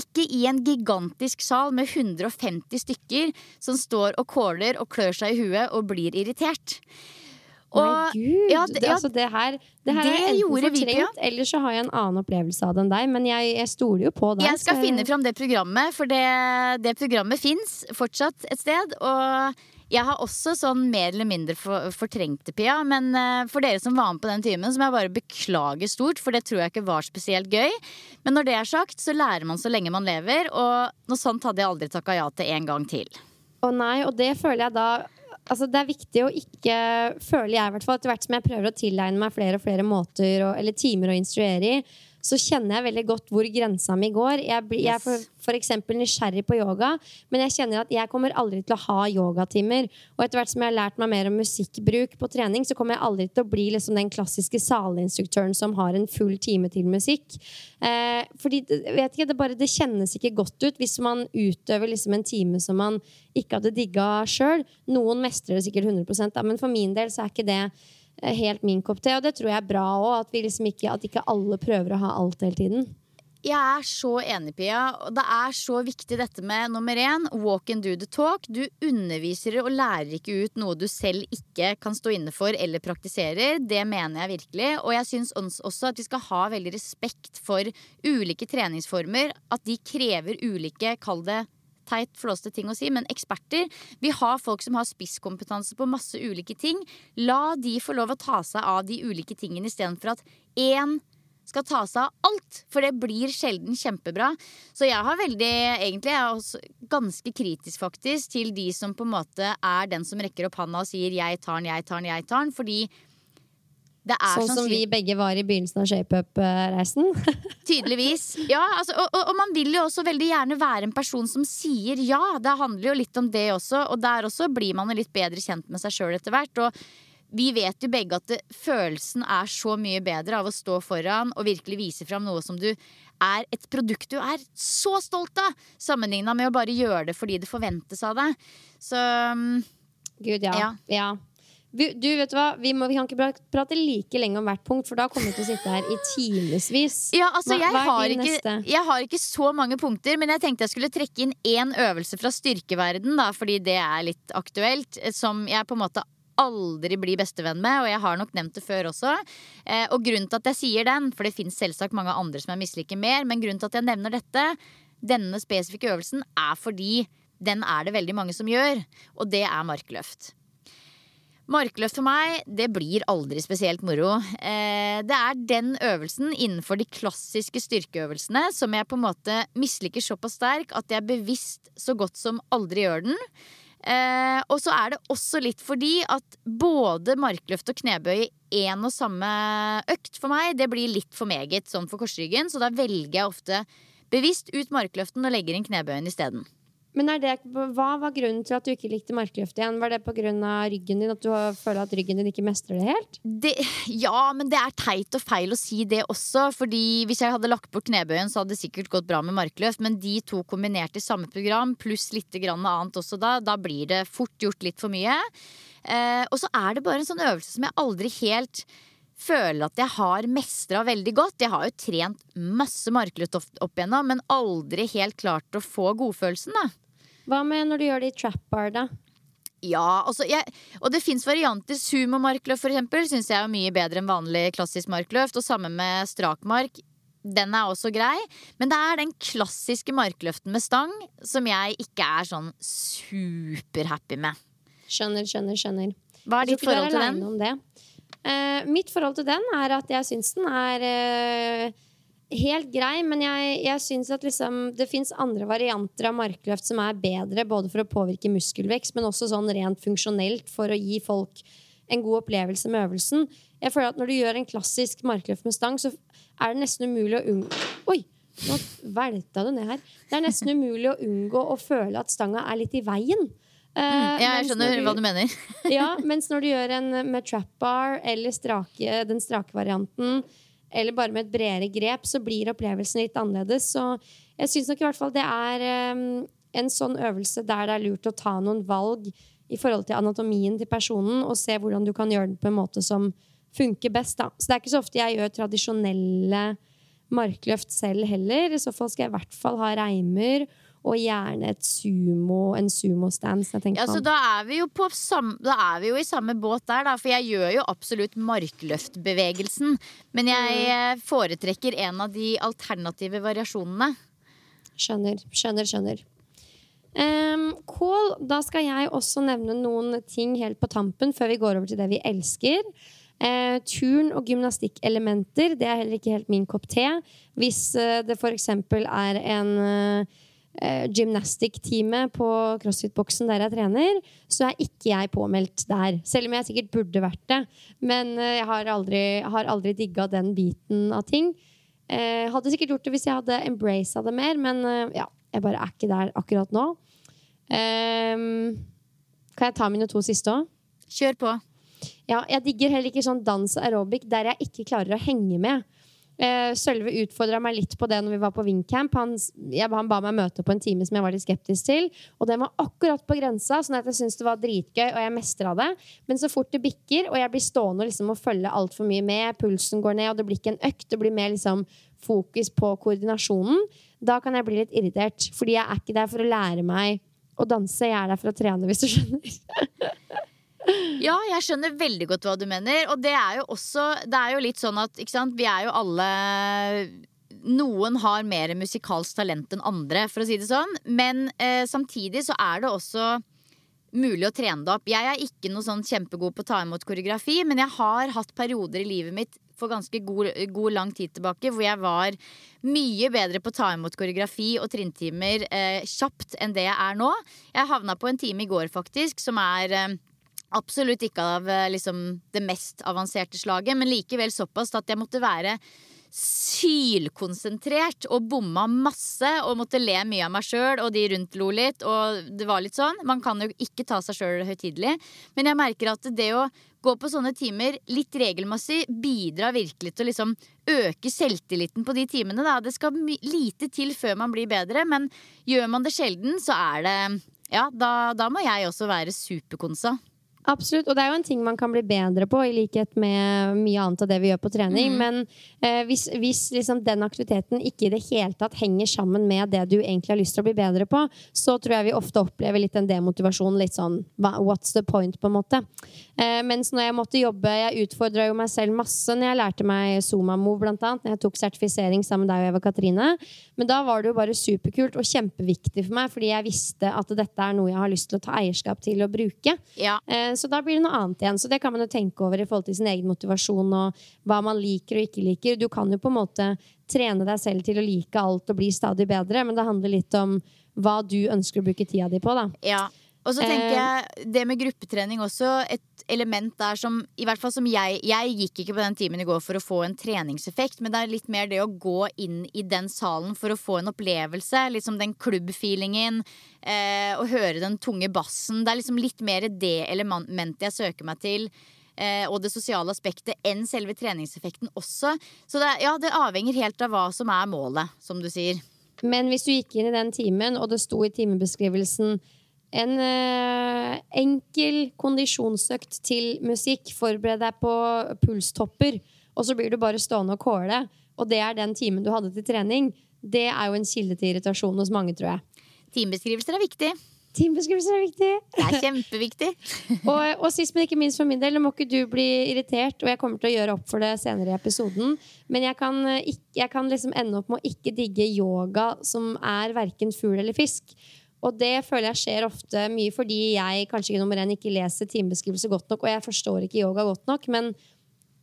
[SPEAKER 1] Ikke i en gigantisk sal med 150 stykker som står og kåler og klør seg i huet og blir irritert.
[SPEAKER 2] Nei, gud!
[SPEAKER 1] ja,
[SPEAKER 2] det,
[SPEAKER 1] det- ja,
[SPEAKER 2] altså, det her, det her
[SPEAKER 1] det
[SPEAKER 2] er enten
[SPEAKER 1] fortrengt, vi,
[SPEAKER 2] fortrengt, eller så har jeg en annen opplevelse av det enn deg. Men jeg, jeg stoler jo på deg.
[SPEAKER 1] Jeg skal
[SPEAKER 2] så-
[SPEAKER 1] finne fram det programmet, for det, det programmet fins fortsatt et sted. Og jeg har også sånn mer eller mindre for, fortrengt det, Pia. Men eh, for dere som var med på den timen, så må jeg bare beklage stort, for det tror jeg ikke var spesielt gøy. Men når det er sagt, så lærer man så lenge man lever, og noe sånt hadde jeg aldri takka ja til en gang til.
[SPEAKER 2] Å nei, og det føler jeg da Altså Det er viktig å ikke, føler jeg i hvert fall, etter hvert som jeg prøver å tilegne meg flere og flere måter og, eller timer å instruere i, så kjenner jeg veldig godt hvor grensa mi går. Jeg, blir- jeg er for, for eksempel nysgjerrig på yoga, men jeg kjenner at jeg kommer aldri til å ha yogatimer. Og etter hvert som jeg har lært meg mer om musikkbruk på trening, så kommer jeg aldri til å bli liksom den klassiske salinstruktøren som har en full time til musikk. Eh, fordi vet ikke, det, bare, det kjennes ikke godt ut hvis man utøver liksom en time som man ikke hadde digga sjøl. Noen mestrer det sikkert 100 da, men for min del så er ikke det helt min kopp te. Og det tror jeg er bra òg, at, liksom ikke, at ikke alle prøver å ha alt hele tiden.
[SPEAKER 1] Jeg er så enig, Pia. Det er så viktig dette med nummer én, walk and do the talk. Du underviser og lærer ikke ut noe du selv ikke kan stå inne for eller praktiserer. Det mener jeg virkelig. Og jeg syns også at vi skal ha veldig respekt for ulike treningsformer. At de krever ulike, kall det teit, flåste ting å si, men eksperter. Vi har folk som har spisskompetanse på masse ulike ting. La de få lov å ta seg av de ulike tingene istedenfor at én skal ta seg av alt, for det blir sjelden kjempebra. Så jeg har veldig, egentlig, jeg er også ganske kritisk faktisk til de som på en måte er den som rekker opp handa og sier 'jeg tar den, jeg tar den, jeg tar den', fordi
[SPEAKER 2] Sånn som vi begge var i begynnelsen av ShapeUp-reisen.
[SPEAKER 1] Tydeligvis. Ja, altså, og, og, man vil jo også veldig gjerne være en person som sier ja. Det handler jo litt om det også, og der også blir man jo litt bedre kjent med seg sjøl etter hvert. Og vi vet jo begge at det, følelsen er så mye bedre av å stå foran og virkelig vise fram noe som du er et produkt du er så stolt av, sammenligna med å bare gjøre det fordi det forventes av deg. Så um,
[SPEAKER 2] Gud, ja.
[SPEAKER 1] Ja.
[SPEAKER 2] ja. Vi, du, vet hva? Vi, må, vi kan ikke prate like lenge om hvert punkt, for da kommer vi til å sitte her i timevis.
[SPEAKER 1] Ja, altså
[SPEAKER 2] Hva-
[SPEAKER 1] jeg,
[SPEAKER 2] hva
[SPEAKER 1] har ikke, jeg har ikke så mange punkter, men jeg tenkte jeg skulle trekke inn én øvelse fra styrkeverden, da, fordi det er litt aktuelt, eh, som jeg på en måte aldri blir bestevenn med, og jeg har nok nevnt det før også. Eh, og grunnen til at jeg sier den, for det finnes selvsagt mange andre som jeg misliker mer, men grunnen til at jeg nevner dette, denne spesifikke øvelsen, er fordi den er det veldig mange som gjør, og det er markløft. Markløft for meg, det blir aldri spesielt moro. Eh, det er den øvelsen innenfor de klassiske styrkeøvelsene som jeg på en måte misliker såpass sterk at jeg bevisst så godt som aldri gjør den. Eh, og så er det også litt fordi at både markløft og knebøy i én og samme økt for meg, det blir litt for meget sånn for korsryggen, så da velger jeg ofte bevisst ut markløften og legger inn knebøyen isteden.
[SPEAKER 2] Men det, hva var grunnen til at du ikke likte markløft igjen? Var det pga. ryggen din? At du føler at ryggen din ikke mestrer det helt?
[SPEAKER 1] Det, ja, men det er teit og feil å si det også. Fordi hvis jeg hadde lagt bort knebøyen, så hadde det sikkert gått bra med markløft. Men de to kombinert i samme program, pluss litt annet også da, da blir det fort gjort litt for mye. Eh, og så er det bare en sånn øvelse som jeg aldri helt føler at jeg har mestra veldig godt. Jeg har jo trent masse markløft opp, opp igjennom, men aldri helt klart å få godfølelsen, da.
[SPEAKER 2] Hva med når du gjør det i trap bar, da?
[SPEAKER 1] Ja, altså jeg, og det fins varianter. Sumomarkløft for eksempel syns jeg er mye bedre enn vanlig klassisk markløft. Og sammen med strakmark. Den er også grei. Men det er den klassiske markløften med stang som jeg ikke er sånn superhappy med.
[SPEAKER 2] Skjønner, skjønner, skjønner.
[SPEAKER 1] Hva er ditt forhold til den?
[SPEAKER 2] Om det. Eh, mitt forhold til den er at jeg syns den er eh, helt grei, men jeg, jeg syns at liksom, det fins andre varianter av markløft som er bedre, både for å påvirke muskelvekst, men også sånn rent funksjonelt for å gi folk en god opplevelse med øvelsen. Jeg føler at Når du gjør en klassisk markløft med stang, så er det nesten umulig å unngå Oi! Nå velta du ned her. Det er nesten umulig å unngå å føle at stanga er litt i veien. Eh,
[SPEAKER 1] Ja, jeg skjønner
[SPEAKER 2] du,
[SPEAKER 1] hva du mener.
[SPEAKER 2] ja, mens når du gjør en med trap bar eller strake, den strake varianten, eller bare med et bredere grep, så blir opplevelsen litt annerledes. Så jeg syns nok i hvert fall det er um, en sånn øvelse der det er lurt å ta noen valg i forhold til anatomien til personen, og se hvordan du kan gjøre den på en måte som funker best. Da. Så det er ikke så ofte jeg gjør tradisjonelle markløft selv heller. I så fall skal jeg i hvert fall ha reimer og gjerne et sumo, en sumostance.
[SPEAKER 1] Ja, så da er, vi jo på sam, da er vi jo i samme båt der, da. For jeg gjør jo absolutt markløftbevegelsen. Men jeg mm. Eh, foretrekker en av de alternative variasjonene.
[SPEAKER 2] Skjønner, skjønner, skjønner. Um, Kål, da skal jeg også nevne noen ting helt på tampen før vi går over til det vi elsker. Uh, turn- og gymnastikkelementer det er heller ikke helt min kopp te. Hvis uh, det f.eks. er en uh, eh, gymnastikktime på CrossFit-boksen der jeg trener, så er ikke jeg påmeldt der. Selv om jeg sikkert burde vært det. Men eh, jeg har aldri, har aldri digga den biten av ting. Eh, hadde sikkert gjort det hvis jeg hadde embraced det mer, men eh, ja, jeg bare er ikke der akkurat nå. Eh, kan jeg ta mine to siste òg?
[SPEAKER 1] Kjør på.
[SPEAKER 2] Ja, jeg digger heller ikke sånn dans aerobic der jeg ikke klarer å henge med. Uh, Sølve utfordra meg litt på det når vi var på Wingcamp. Han, han, ba meg møte på en time som jeg var litt skeptisk til. Og den var akkurat på grensa, sånn at jeg syntes det var dritgøy, og jeg mestra det. Men så fort det bikker, og jeg blir stående liksom, må følge altfor mye med, pulsen går ned, og det blir ikke en økt, det blir mer liksom, fokus på koordinasjonen, da kan jeg bli litt irritert. Fordi jeg er ikke der for å lære meg å danse, jeg er der for å trene, hvis du skjønner.
[SPEAKER 1] Ja, jeg skjønner veldig godt hva du mener. Og det er jo også Det er jo litt sånn at sant, vi er jo alle noen har mer musikalsk talent enn andre, for å si det sånn. Men eh, samtidig så er det også mulig å trene det opp. Jeg er ikke noe sånn kjempegod på å ta imot koreografi, men jeg har hatt perioder i livet mitt for ganske god, god lang tid tilbake hvor jeg var mye bedre på å ta imot koreografi og trinntimer eh, kjapt enn det jeg er nå. Jeg havna på en time i går, faktisk, som er eh, Absolutt ikke av eh, liksom, det mest avanserte slaget, men likevel såpass at jeg måtte være sylkonsentrert og bomma masse og måtte le mye av meg sjøl, og de rundt lo litt, og det var litt sånn. Man kan jo ikke ta seg sjøl høytidelig, men jeg merker at det å gå på sånne timer litt regelmessig bidrar virkelig til å liksom øke selvtilliten på de timene. Da. Det skal lite til før man blir bedre, men gjør man det sjelden, så er det Ja, da, da må jeg også være superkonsa.
[SPEAKER 2] Absolutt, og det er jo en ting man kan bli bedre på, i likhet med mye annet av det vi gjør på trening. Mm. Men eh, hvis, hvis liksom den aktiviteten ikke i det hele tatt henger sammen med det du egentlig har lyst til å bli bedre på, så tror jeg vi ofte opplever litt den demotivasjonen, Litt sånn what's the point, på en måte. Eh, mens når jeg måtte jobbe Jeg utfordra jo meg selv masse når jeg lærte meg Zuma-move, blant annet. Når jeg tok sertifisering sammen med deg og Eva Katrine. Men da var det jo bare superkult og kjempeviktig for meg, fordi jeg visste at dette er noe jeg har lyst til å ta eierskap til og bruke.
[SPEAKER 1] Ja.
[SPEAKER 2] Eh, så da blir det noe annet igjen. Så det kan man jo tenke over i forhold til sin egen motivasjon og hva man liker og ikke liker. Du kan jo på en måte trene deg selv til å like alt og bli stadig bedre, men det handler litt om hva du ønsker å bruke tida di på, da.
[SPEAKER 1] Ja. Og så tenker eh. jeg det med gruppetrening også. Et element der som i hvert fall som jeg Jeg gikk ikke på den timen i går for å få en treningseffekt, men det er litt mer det å gå inn i den salen for å få en opplevelse. Liksom den klubbfeelingen. Eh, og høre den tunge bassen. Det er liksom litt mer det elementet jeg søker meg til. Eh, og det sosiale aspektet enn selve treningseffekten også. Så det, ja, det avhenger helt av hva som er målet, som du sier.
[SPEAKER 2] Men hvis du gikk inn i den timen, og det sto i timebeskrivelsen en uh, enkel kondisjonsøkt til musikk. Forbered deg på pulstopper. Og så blir du bare stående og kåle. Og det er den timen du hadde til trening. Det er jo en kilde til irritasjon hos mange, tror jeg.
[SPEAKER 1] Timebeskrivelser er viktig.
[SPEAKER 2] Timebeskrivelser er viktig.
[SPEAKER 1] Det er kjempeviktig.
[SPEAKER 2] og, og, sist, men ikke minst for min del, nå må ikke du bli irritert, og jeg kommer til å gjøre opp for det senere i episoden, men jeg kan, eh, ikke, jeg kan liksom ende opp med å ikke digge yoga som er verken fugl eller fisk. Og det føler jeg skjer ofte mye fordi jeg kanskje ikke nummer én ikke leser timebeskrivelse godt nok, og jeg forstår ikke yoga godt nok. Men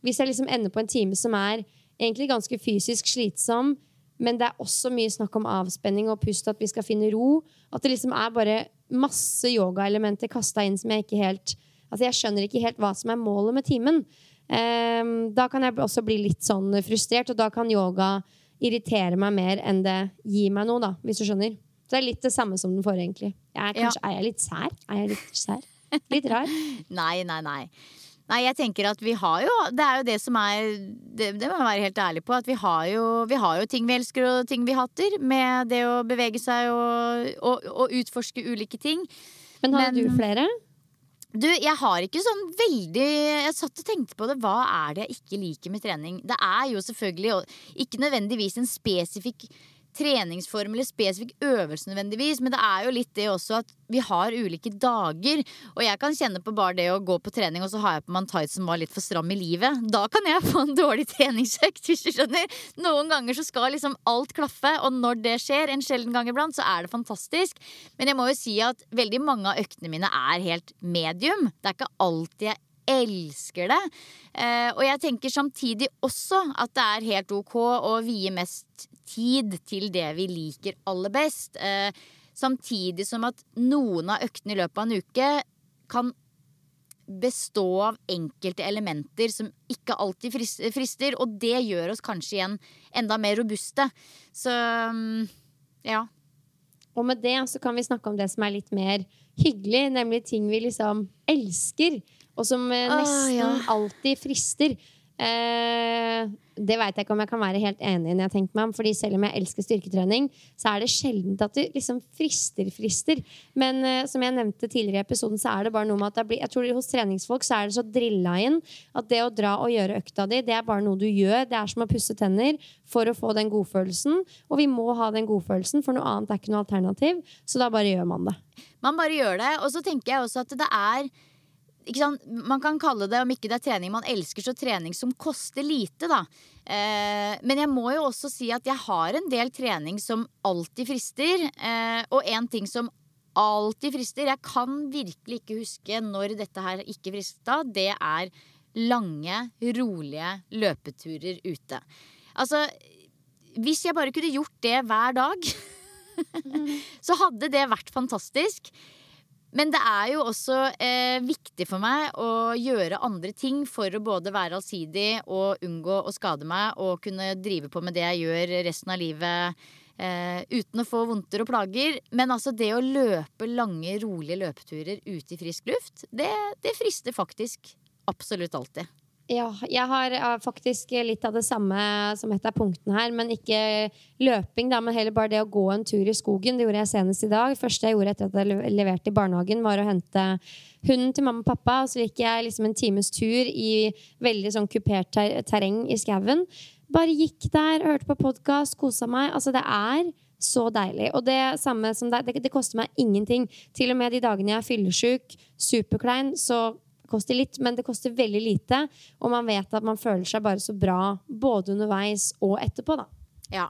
[SPEAKER 2] hvis jeg liksom ender på en time som er egentlig ganske fysisk slitsom, men det er også mye snakk om avspenning og pust, at vi skal finne ro, at det liksom er bare masse yogaelementer kasta inn som jeg ikke helt Altså jeg skjønner ikke helt hva som er målet med timen. Um, da kan jeg også bli litt sånn frustrert, og da kan yoga irritere meg mer enn det gir meg noe, da, hvis du skjønner. Så det er litt det samme som den forrige, egentlig. Jeg er, kanskje, ja. er jeg litt sær? Er jeg litt sær? Litt rar?
[SPEAKER 1] nei, nei, nei. Nei, jeg tenker at vi har jo Det er jo det som er Det, det må jeg være helt ærlig på. At vi har, jo, vi har, jo, ting vi elsker og ting vi hater. Med det å bevege seg og, og, og utforske ulike ting.
[SPEAKER 2] Men har Men, du flere?
[SPEAKER 1] Du, jeg har ikke sånn veldig Jeg satt og tenkte på det. Hva er det jeg ikke liker med trening? Det er jo selvfølgelig ikke nødvendigvis en spesifikk treningsform eller spesifikk øvelse nødvendigvis, men det er jo litt det også at vi har ulike dager. Og jeg kan kjenne på bare det å gå på trening, og så har jeg på meg en tights som var litt for stram i livet. Da kan jeg få en dårlig treningsøkt, hvis du skjønner. Noen ganger så skal liksom alt klaffe, og når det skjer, en sjelden gang iblant, så er det fantastisk. Men jeg må jo si at veldig mange av øktene mine er helt medium. Det er ikke alltid jeg elsker det. Eh, og jeg tenker samtidig også at det er helt ok å vie mest tid til det vi liker aller best. Eh, samtidig som at noen av øktene i løpet av en uke kan bestå av enkelte elementer som ikke alltid frister, og det gjør oss kanskje igjen enda mer robuste. Så mm, ja.
[SPEAKER 2] Og med det så kan vi snakke om det som er litt mer hyggelig, nemlig ting vi liksom elsker og som eh, nesten ah, ja. alltid frister. Eh, det veit jeg ikke om jeg kan være helt enig i. når jeg tenker meg om Fordi Selv om jeg elsker styrketrening, så er det sjelden at det liksom frister, frister. Men eh, som jeg nevnte tidligere i episoden, så er det bare noe med at blir, jeg tror hos treningsfolk så er det så drilla inn at det å dra og gjøre økta di, det er bare noe du gjør. Det er som å pusse tenner for å få den godfølelsen. Og vi må ha den godfølelsen, for noe annet er ikke noe alternativ. Så da bare gjør man det.
[SPEAKER 1] Man bare gjør det. Og så tenker jeg også at det er man kan kalle det, om ikke det er trening man elsker, så trening som koster lite, da. Eh, men jeg må jo også si at jeg har en del trening som alltid frister. Eh, og en ting som alltid frister Jeg kan virkelig ikke huske når dette her ikke frista. Det er lange, rolige løpeturer ute. Altså, hvis jeg bare kunne gjort det hver dag, så hadde det vært fantastisk. Men det er jo også eh, viktig for meg å gjøre andre ting for å både være allsidig og unngå å skade meg og kunne drive på med det jeg gjør resten av livet eh, uten å få vondter og plager. Men altså det å løpe lange, rolige løpeturer ute i frisk luft, det, det frister faktisk absolutt alltid.
[SPEAKER 2] Ja, jeg har faktisk litt av det samme som et av punktene her. Men ikke løping, da, men heller bare det å gå en tur i skogen. Det gjorde jeg senest i dag. første jeg gjorde etter at jeg leverte i barnehagen, var å hente hunden til mamma og pappa. Og så gikk jeg liksom en times tur i veldig sånn kupert ter terreng i skauen. Bare gikk der, hørte på podkast, kosa meg. Altså, det er så deilig. Og det samme som deg, det, det koster meg ingenting. Til og med de dagene jeg er fyllesyk, superklein, så koster litt, men det koster veldig lite. Og man vet at man føler seg bare så bra både underveis og etterpå, da.
[SPEAKER 1] Ja.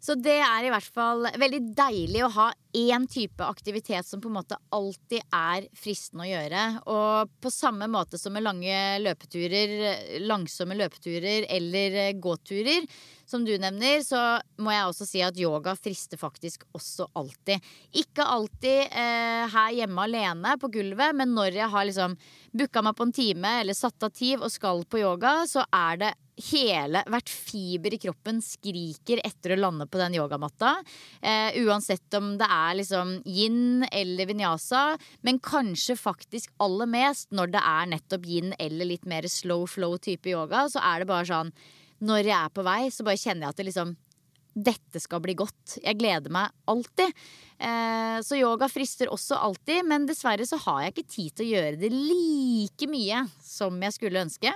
[SPEAKER 1] Så det er i hvert fall veldig deilig å ha én type aktivitet som på en måte alltid er fristende å gjøre. Og på samme måte som med lange løpeturer, langsomme løpeturer eller gåturer, som du nevner, så må jeg også si at yoga frister faktisk også alltid. Ikke alltid eh, her hjemme alene på gulvet, men når jeg har liksom booka meg på en time eller satt av tid og skal på yoga, så er det hele, hvert fiber i kroppen skriker etter å lande på den yogamatta. Eh, uansett om det er liksom yin eller vinyasa, men kanskje faktisk aller mest når det er nettopp yin eller litt mer slow flow type yoga, så er det bare sånn Når jeg er på vei, så bare kjenner jeg at det liksom dette skal bli godt. Jeg gleder meg alltid. Eh, så yoga frister også alltid, men dessverre så har jeg ikke tid til å gjøre det like mye som jeg skulle ønske.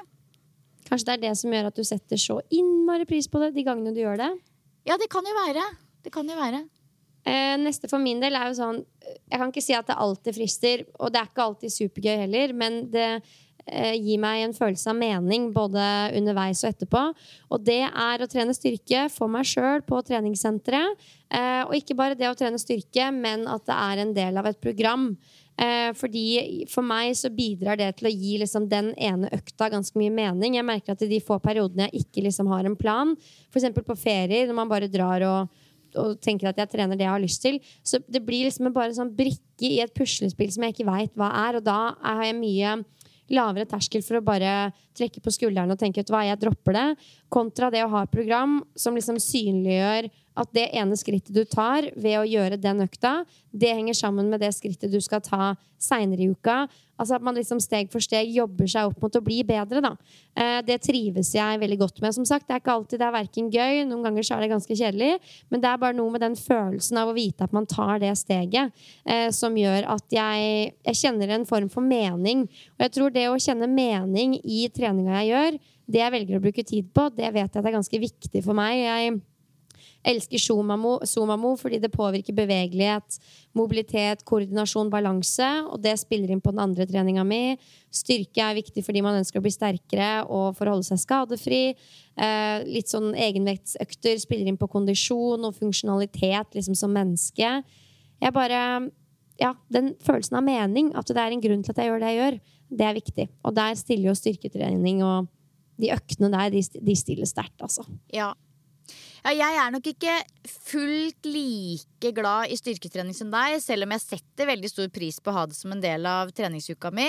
[SPEAKER 2] Kanskje det er det som gjør at du setter så innmari pris på det de gangene du gjør det?
[SPEAKER 1] Ja, det kan jo være. Det kan jo være.
[SPEAKER 2] Eh, neste for min del er jo sånn Jeg kan ikke si at det alltid frister, og det er ikke alltid supergøy heller, men det eh, gir meg en følelse av mening både underveis og etterpå. Og det er å trene styrke for meg sjøl på treningssenteret. Eh, og ikke bare det å trene styrke, men at det er en del av et program. Eh, fordi For meg så bidrar det til å gi liksom, den ene økta ganske mye mening. Jeg merker at i de få periodene jeg ikke liksom, har en plan, f.eks. på ferier, når man bare drar og, og, tenker at jeg trener det jeg har lyst til, så det blir liksom bare en sånn brikke i et puslespill som jeg ikke veit hva er. Og da har jeg mye lavere terskel for å bare trekke på skuldrene og tenke ut hva, jeg dropper det, kontra det å ha et program som liksom synliggjør at det ene skrittet du tar ved å gjøre den økta, det henger sammen med det skrittet du skal ta seinere i uka. Altså at man liksom steg for steg jobber seg opp mot å bli bedre. Da. Eh, det trives jeg veldig godt med. Som sagt, Det er ikke alltid det er verken gøy, noen ganger så er det ganske kjedelig, men det er bare noe med den følelsen av å vite at man tar det steget, eh, som gjør at jeg, jeg kjenner en form for mening. Og jeg tror det å kjenne mening i treninga jeg gjør, det jeg velger å bruke tid på, det vet jeg at er ganske viktig for meg. Jeg elsker Zomamo, Zomamo fordi det påvirker bevegelighet, mobilitet, koordinasjon, balanse. Og det spiller inn på den andre treninga mi. Styrke er viktig fordi man ønsker å bli sterkere og for å holde seg skadefri. Eh, litt sånn egenvektsøkter spiller inn på kondisjon og funksjonalitet liksom som menneske. Jeg bare Ja, den følelsen av mening, at det er en grunn til at jeg gjør det jeg gjør, det er viktig. Og der stiller jo styrketrening og de øktene der, de, de stiller sterkt, altså.
[SPEAKER 1] Ja, ja, jeg er nok ikke fullt like glad i styrketrening som deg, selv om jeg setter veldig stor pris på å ha det som en del av treningsuka mi.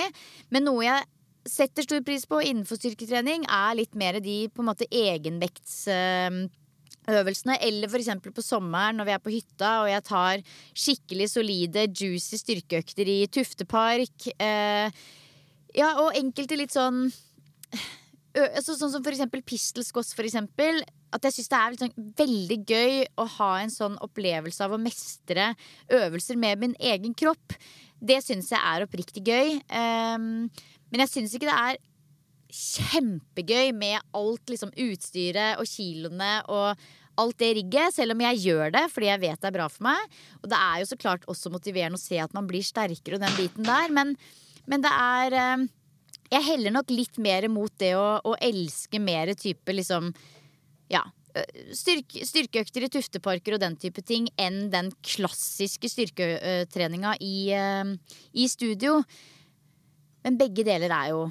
[SPEAKER 1] Men noe jeg setter stor pris på innenfor styrketrening, er litt mer de på en måte egenvektsøvelsene. Eller f.eks. på sommeren når vi er på hytta og jeg tar skikkelig solide, juicy styrkeøkter i Tuftepark. Eh, ja, og enkelte litt sånn altså, Sånn som for eksempel pistelskoss for eksempel at jeg syns det er sånn, veldig gøy å ha en sånn opplevelse av å mestre øvelser med min egen kropp. Det syns jeg er oppriktig gøy. Um, men jeg syns ikke det er kjempegøy med alt liksom, utstyret og kiloene og alt det rigget, selv om jeg gjør det fordi jeg vet det er bra for meg. Og det er jo så klart også motiverende å se at man blir sterkere og den biten der, men, men det er um, Jeg heller nok litt mer mot det å, å elske mer type liksom ja, styrke, styrkeøkter i tufteparker og den type ting enn den klassiske styrketreninga i, i studio. Men begge deler er jo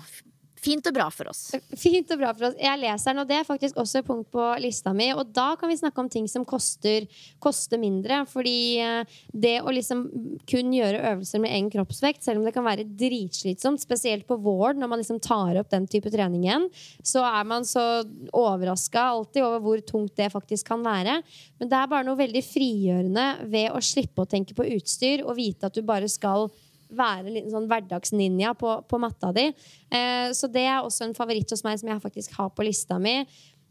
[SPEAKER 1] Fint og bra for oss.
[SPEAKER 2] Fint og bra for oss. Jeg leser den, og det er faktisk også et punkt på lista mi. Og da kan vi snakke om ting som koster, koster mindre. Fordi eh, det å liksom kun gjøre øvelser med egen kroppsvekt, selv om det kan være dritslitsomt, spesielt på våren når man liksom tar opp den type trening igjen, så er man så overraska alltid over hvor tungt det faktisk kan være. Men det er bare noe veldig frigjørende ved å slippe å tenke på utstyr og vite at du bare skal være en liten sånn hverdagsninja på, på matta di. Eh, så det er også en favoritt hos meg som jeg faktisk har på lista mi.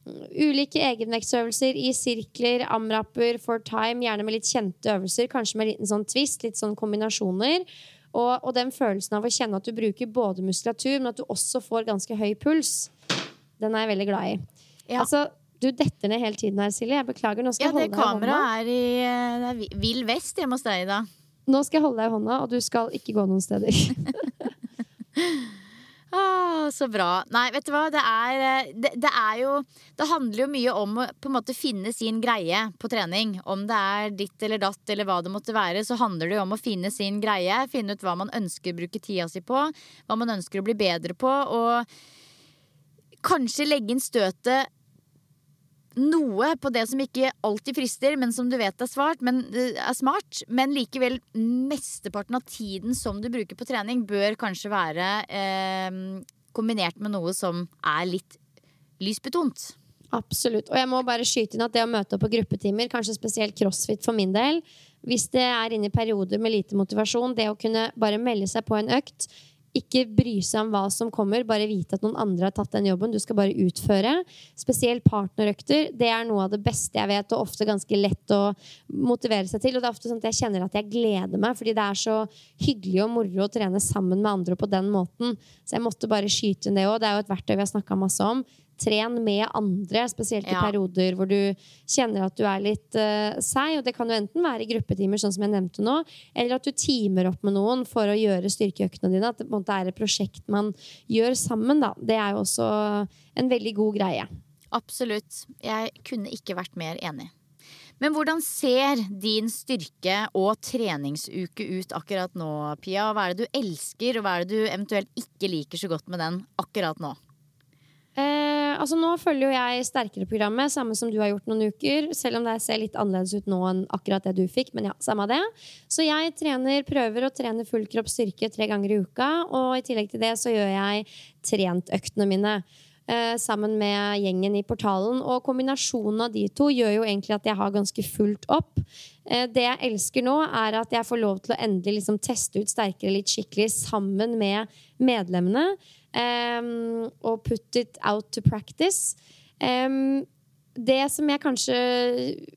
[SPEAKER 2] Ulike egenvektsøvelser i sirkler, amrapper, for time, gjerne med litt kjente øvelser. Kanskje med en liten sånn twist, litt sånn kombinasjoner. Og, og, den følelsen av å kjenne at du bruker både muskulatur, men at du også får ganske høy puls, den er jeg veldig glad i. Ja. Altså, du detter ned hele tiden her, Silje. Jeg beklager. Nå skal
[SPEAKER 1] ja,
[SPEAKER 2] jeg holde deg i
[SPEAKER 1] hånda. Ja, det kameraet er i det er vill vest hjemme hos deg, da.
[SPEAKER 2] Nå skal jeg holde deg i hånda, og du skal ikke gå noen steder.
[SPEAKER 1] ah, så bra. Nei, vet du hva. Det er, eh, det, det er, jo Det handler jo mye om å på en måte finne sin greie på trening. Om det er ditt eller datt eller hva det måtte være, så handler det jo om å finne sin greie. Finne ut hva man ønsker å bruke tida si på. Hva man ønsker å bli bedre på. Og kanskje legge inn støtet noe på det som ikke alltid frister, men som du vet er, svart, men, eh, er smart. Men likevel, mesteparten av tiden som du bruker på trening, bør kanskje være eh, kombinert med noe som er litt lysbetont.
[SPEAKER 2] Absolutt. Og jeg må bare skyte inn at det å møte opp på gruppetimer, kanskje spesielt crossfit for min del, hvis det er inne i perioder med lite motivasjon, det å kunne bare melde seg på en økt ikke bry seg om hva som kommer, bare vite at noen andre har tatt den jobben. Du skal bare utføre. Spesielt partnerøkter. Det er noe av det beste jeg vet, og ofte ganske lett å motivere seg til. Og det er ofte sånn at jeg kjenner at jeg gleder meg, fordi det er så hyggelig og moro å trene sammen med andre på den måten. Så jeg måtte bare skyte inn det òg. Det er jo et verktøy vi har snakka masse om tren med andre, spesielt i ja. perioder hvor du kjenner at du er litt uh, seig. Og det kan jo enten være i gruppetimer, sånn som jeg nevnte nå, eller at du teamer opp med noen for å gjøre styrkeøktene dine. At det på en måte er et prosjekt man gjør sammen. Da. Det er jo også en veldig god greie.
[SPEAKER 1] Absolutt. Jeg kunne ikke vært mer enig. Men hvordan ser din styrke- og treningsuke ut akkurat nå, Pia? Hva er det du elsker, og hva er det du eventuelt ikke liker så godt med den akkurat nå?
[SPEAKER 2] Eh, altså Nå følger jo jeg Sterkere-programmet, samme som du har gjort noen uker. Selv om det ser litt annerledes ut nå enn akkurat det du fikk. Men ja, samme det. Så jeg trener, prøver å trene full kropp styrke tre ganger i uka. Og i tillegg til det så gjør jeg trentøktene mine. eh, sammen med gjengen i portalen. Og kombinasjonen av de to gjør jo egentlig at jeg har ganske fullt opp. Eh, det jeg elsker nå, er at jeg får lov til å endelig liksom teste ut sterkere litt skikkelig sammen med medlemmene. Um, og put it out to practice. Um, det som jeg kanskje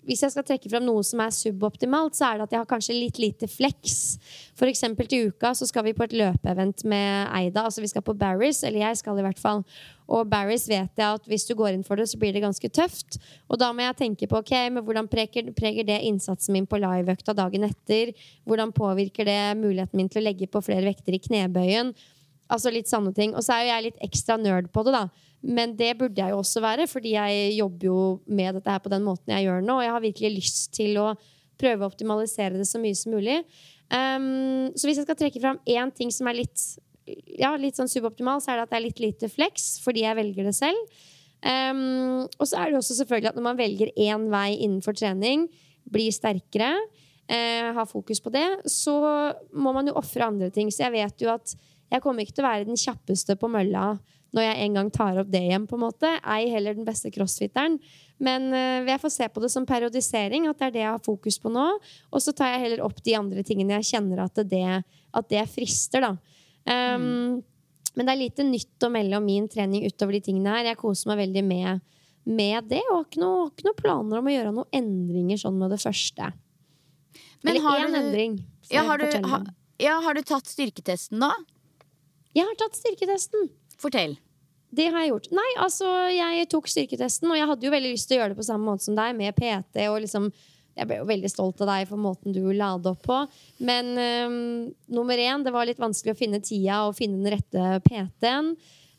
[SPEAKER 2] Hvis jeg skal trekke fram noe som er suboptimalt, så er det at jeg har kanskje litt lite flex. For eksempel til uka så skal vi på et løpeevent med Eida. Altså vi skal på Barris, eller jeg skal i hvert fall. Og Barris vet jeg at hvis du går inn for det, så blir det ganske tøft. Og da må jeg tenke på ok, men hvordan preger, preger det innsatsen min på liveøkta dagen etter? Hvordan påvirker det muligheten min til å legge på flere vekter i knebøyen? Altså litt sanne ting. Og så er jo jeg litt ekstra nerd på det, da. Men det burde jeg jo også være, fordi jeg jobber jo med dette her på den måten jeg gjør nå. Og jeg har virkelig lyst til å prøve å optimalisere det så mye som mulig. Um, så hvis jeg skal trekke fram én ting som er litt, ja, litt sånn suboptimal, så er det at det er litt lite flex, fordi jeg velger det selv. Um, og så er det også selvfølgelig at når man velger én vei innenfor trening, blir sterkere, uh, har fokus på det, så må man jo ofre andre ting. Så jeg vet jo at jeg kommer ikke til å være den kjappeste på mølla når jeg en gang tar opp det igjen. på en måte. Ei heller den beste crossfitteren. Men uh, jeg får se på det som periodisering, at det er det jeg har fokus på nå. Og så tar jeg heller opp de andre tingene jeg kjenner at det, at det frister. da. Um, mm. Men det er lite nytt å melde om min trening utover de tingene her. Jeg koser meg veldig med, med det, og har ikke, noe, ikke noen planer om å gjøre noen endringer sånn med det første. Men Eller én endring.
[SPEAKER 1] Ja har, du, ha, ja, har du tatt styrketesten da?
[SPEAKER 2] Jeg har tatt styrketesten.
[SPEAKER 1] Fortell.
[SPEAKER 2] Det har jeg gjort. Nei, altså, jeg tok styrketesten, og jeg hadde jo veldig lyst til å gjøre det på samme måte som deg, med PT. og liksom jeg ble jo veldig stolt av deg for måten du la det opp på. Men um, nummer én, det var litt vanskelig å finne tida og finne den rette PT-en.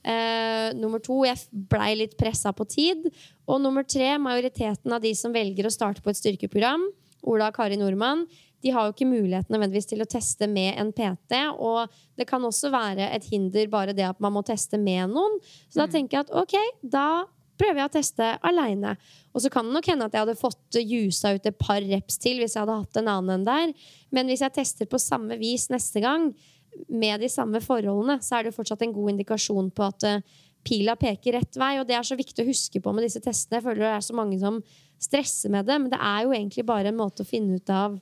[SPEAKER 2] Uh, nummer to, jeg blei litt pressa på tid. Og nummer tre, majoriteten av de som velger å starte på et styrkeprogram, Ola og Kari Nordmann, de har jo ikke mulighet nødvendigvis til å teste med en PT. Og det kan også være et hinder bare det at man må teste med noen. Så da mm. tenker jeg at ok, da prøver jeg å teste aleine. Og så kan det nok hende at jeg hadde fått jusa ut et par reps til hvis jeg hadde hatt en annen enn der. Men hvis jeg tester på samme vis neste gang, med de samme forholdene, så er det fortsatt en god indikasjon på at uh, pila peker rett vei. Og det er så viktig å huske på med disse testene. Jeg føler det er så mange som stresser med det, men det er jo egentlig bare en måte å finne ut av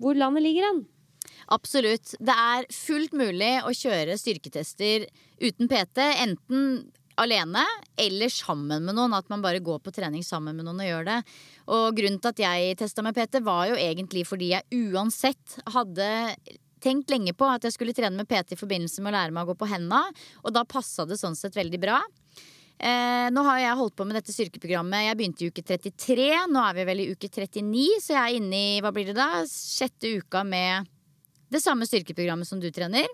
[SPEAKER 2] hvor landet ligger hen.
[SPEAKER 1] Absolutt. Det er fullt mulig å kjøre styrketester uten PT. Enten alene eller sammen med noen. At man bare går på trening sammen med noen og gjør det. Og grunnen til at jeg testa med PT, var jo egentlig fordi jeg uansett hadde tenkt lenge på at jeg skulle trene med PT i forbindelse med å lære meg å gå på henda. Og da passa det sånn sett veldig bra. Eh, nå har jeg holdt på med dette styrkeprogrammet. Jeg begynte i uke 33. Nå er vi vel i uke 39, så jeg er inne i hva blir det da? sjette uka med det samme styrkeprogrammet som du trener.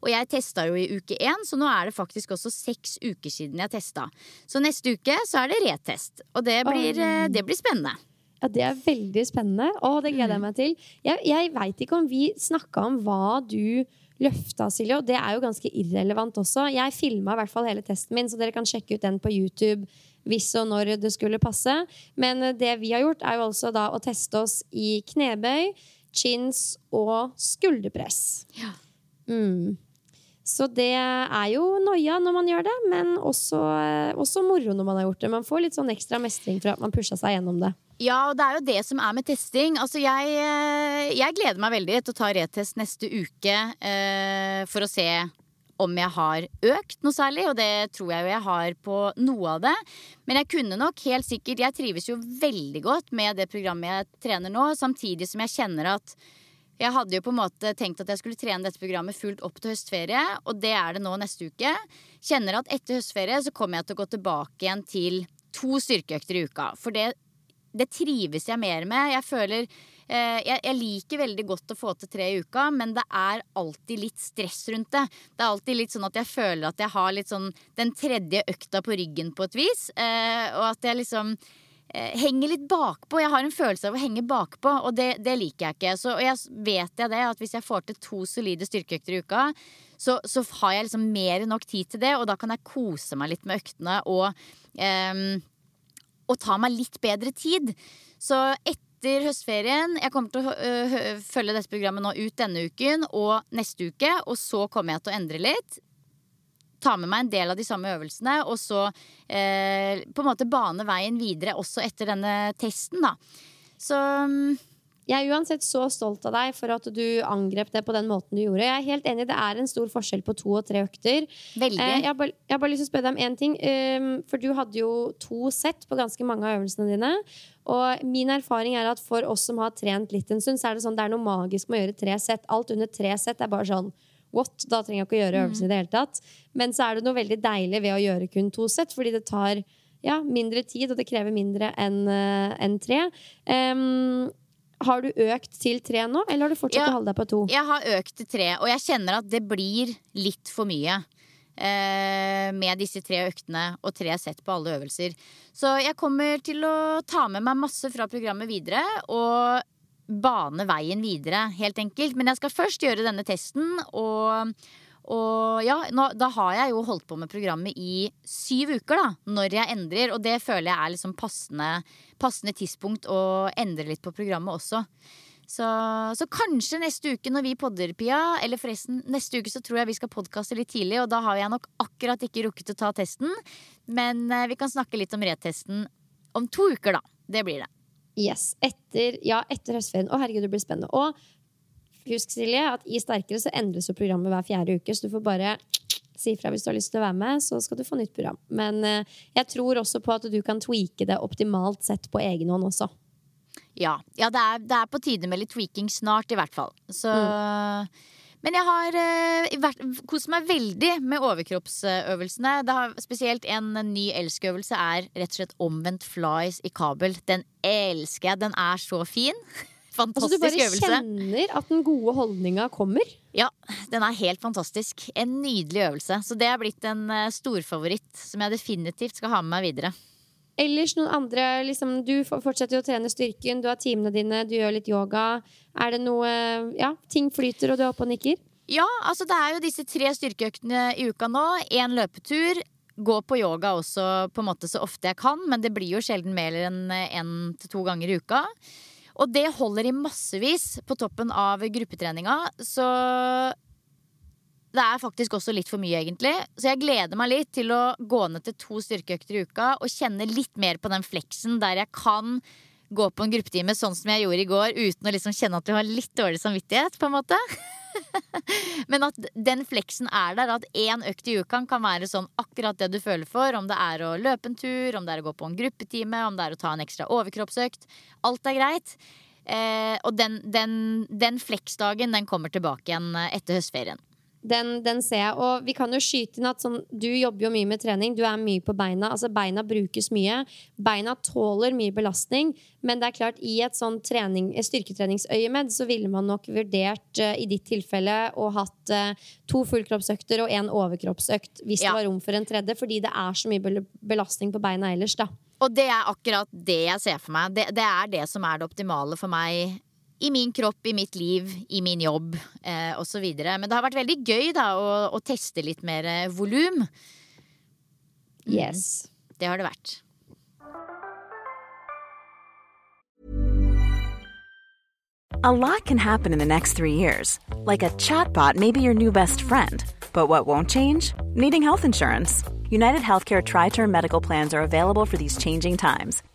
[SPEAKER 1] Og jeg testa jo i uke én, så nå er det faktisk også seks uker siden jeg testa. Så neste uke så er det retest. Og det blir, oh. det blir spennende.
[SPEAKER 2] Ja, Det er veldig spennende. og det gleder jeg mm. meg til. Jeg, jeg veit ikke om vi snakka om hva du løfta, Silje. Og det er jo ganske irrelevant også. Jeg filma i hvert fall hele testen min, så dere kan sjekke ut den på YouTube hvis og når det skulle passe. Men eh, det vi har gjort, er jo altså da å teste oss i knebøy, chins og skulderpress. Ja. Mm. Så det er jo noia når man gjør det, men også, eh, også, moro når man har gjort det. Man får litt sånn ekstra mestring for at man pusha seg gjennom det.
[SPEAKER 1] Ja, og det er jo det som er med testing. Altså, jeg, eh, jeg gleder meg veldig til å ta retest neste uke eh, for å se om jeg har økt noe særlig, og det tror jeg jo jeg har på noe av det. Men jeg kunne nok helt sikkert Jeg trives jo veldig godt med det programmet jeg trener nå, samtidig som jeg kjenner at jeg hadde jo på en måte tenkt at jeg skulle trene dette programmet fullt opp til høstferie, og det er det nå neste uke. Kjenner at etter høstferie så kommer jeg til å gå tilbake igjen til to styrkeøkter i uka. For det det trives jeg mer med. Jeg føler eh, jeg, jeg, liker veldig godt å få til tre i uka, men det er alltid litt stress rundt det. Det er alltid litt sånn at jeg føler at jeg har litt sånn den tredje økta på ryggen på et vis. Eh, og at jeg liksom eh, henger litt bakpå. Jeg har en følelse av å henge bakpå, og det, det liker jeg ikke. Så, og jeg vet jeg det, at hvis jeg får til to solide styrkeøkter i uka, så, så, har jeg liksom mer enn nok tid til det, og da kan jeg kose meg litt med øktene og um, og ta meg litt bedre tid. Så etter høstferien Jeg kommer til å øh, følge dette programmet nå ut denne uken og neste uke, og så kommer jeg til å endre litt. ta med meg en del av de samme øvelsene, og så eh, på en måte bane veien videre også etter denne testen, da. Så mm,
[SPEAKER 2] Jeg er uansett så stolt av deg for at du angrep det på den måten du gjorde. Jeg er helt enig, Det er en stor forskjell på to og tre økter.
[SPEAKER 1] veldig.
[SPEAKER 2] Eh, jeg, har bare, jeg har bare lyst til å spørre deg om én ting. Um, for du hadde jo to sett på ganske mange av øvelsene dine. Og min erfaring er at for oss som har trent litt en stund, så er det sånn det er noe magisk med å gjøre tre sett. Alt under tre sett er bare sånn what? Da trenger jeg ikke å gjøre øvelsen i det hele tatt. Men så er det noe veldig deilig ved å gjøre kun to sett, fordi det tar ja, mindre tid, og det krever mindre enn en tre. Um, har du økt til tre nå, eller har du fortsatt
[SPEAKER 1] Ja.
[SPEAKER 2] å holde deg på to?
[SPEAKER 1] Jeg har økt til tre, og jeg kjenner at det blir litt for mye. Eh, med disse tre øktene og tre sett på alle øvelser. Så jeg kommer til å ta med meg masse fra programmet videre og bane veien videre, helt enkelt. Men jeg skal først gjøre denne testen, og, og ja, nå, da har jeg jo holdt på med programmet i syv uker, da, når jeg endrer. Og det føler jeg er liksom passende, passende tidspunkt å endre litt på programmet også. Så, så kanskje neste uke når vi podder, Pia, eller forresten neste uke så tror jeg vi skal podkaste litt tidlig, og da har jeg nok akkurat ikke rukket å ta testen. Men eh, vi kan snakke litt om retesten om to uker, da. Det blir det.
[SPEAKER 2] Yes. Etter, ja, etter høstferien. Å, herregud, det blir spennende. Og husk, Silje, at i Sterkere så endres jo programmet hver fjerde uke, så du får bare si ifra hvis du har lyst til å være med, så skal du få nytt program. Men eh, jeg tror også på at du kan tweake det optimalt sett på egen hånd også.
[SPEAKER 1] Ja, ja det, er, det er på tide med litt tweaking snart, i hvert fall. Så Men jeg har uh, kost meg veldig med overkroppsøvelsene. Det har, spesielt en ny elskøvelse er rett og slett omvendt flies i kabel. Den elsker jeg. Den er så fin.
[SPEAKER 2] Altså, du bare
[SPEAKER 1] øvelse.
[SPEAKER 2] kjenner at den gode holdninga kommer.
[SPEAKER 1] Ja, den er helt fantastisk. En nydelig øvelse. Så det er blitt en eh, storfavoritt som jeg definitivt skal ha med meg videre.
[SPEAKER 2] Ellers noen andre liksom, Du fortsetter jo å trene styrken, du har timene dine, du gjør litt yoga. Er det noe Ja, ting flyter, og du er oppe og nikker?
[SPEAKER 1] Ja, altså det er jo disse tre styrkeøktene i uka nå. Én løpetur. Gå på yoga også på en måte så ofte jeg kan, men det blir jo sjelden mer enn én til to ganger i uka. Og det holder i massevis på toppen av gruppetreninga, så det er faktisk også litt for mye, egentlig. Så jeg gleder meg litt til å gå ned til to styrkeøkter i uka og kjenne litt mer på den fleksen der jeg kan gå på en gruppetime sånn som jeg gjorde i går, uten å liksom kjenne at du har litt dårlig samvittighet, på en måte. Men at den fleksen er der, at én økt i uka kan være sånn akkurat det du føler for. Om det er å løpe en tur, om det er å gå på en gruppetime, om det er å ta en ekstra overkroppsøkt. Alt er greit. Eh, og den, den, den fleksdagen, den kommer tilbake igjen eh, etter høstferien.
[SPEAKER 2] Den, den ser jeg. Og vi kan jo skyte inn at sånn, du jobber jo mye med trening. Du er mye på beina. Altså Beina brukes mye. Beina tåler mye belastning. Men det er klart, i et sånn trening, styrketreningsøyemed så ville man nok vurdert uh, i ditt tilfelle å hatt uh, to fullkroppsøkter og én overkroppsøkt hvis
[SPEAKER 1] Ja.
[SPEAKER 2] det var rom for en tredje. Fordi det er så mye belastning på beina ellers, da.
[SPEAKER 1] Og det er akkurat det jeg ser for meg. Det, det er det som er det optimale for meg. I min kropp, i mitt liv, i min jobb eh, osv. Men det har vært veldig gøy da, å, å teste litt mer eh, volum.
[SPEAKER 2] Yes.
[SPEAKER 1] Det har det vært.
[SPEAKER 3] A lot can happen in the next three years. Like a chatbot may be your new best friend. But what won't change? Needing health insurance. United Healthcare Tri Term Medical Plans are available for these changing times.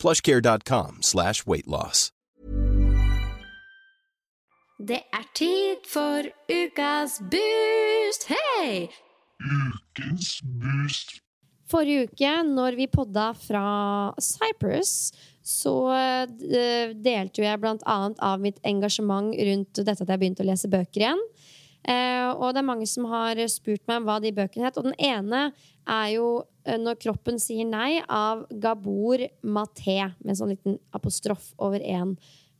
[SPEAKER 4] plushcare.com slash weightloss.
[SPEAKER 2] Det er tid for ukas boost! Hei!
[SPEAKER 5] Ukens boost.
[SPEAKER 2] Forrige uke, når vi podda fra Cyprus, så delte delte jeg blant annet av mitt engasjement rundt dette at jeg begynte å lese bøker igjen. Eh, og det er mange som har spurt meg hva de bøkene het. Og den ene er jo eh, 'Når kroppen sier nei' av Gabor Maté, med en sånn liten apostrof over én.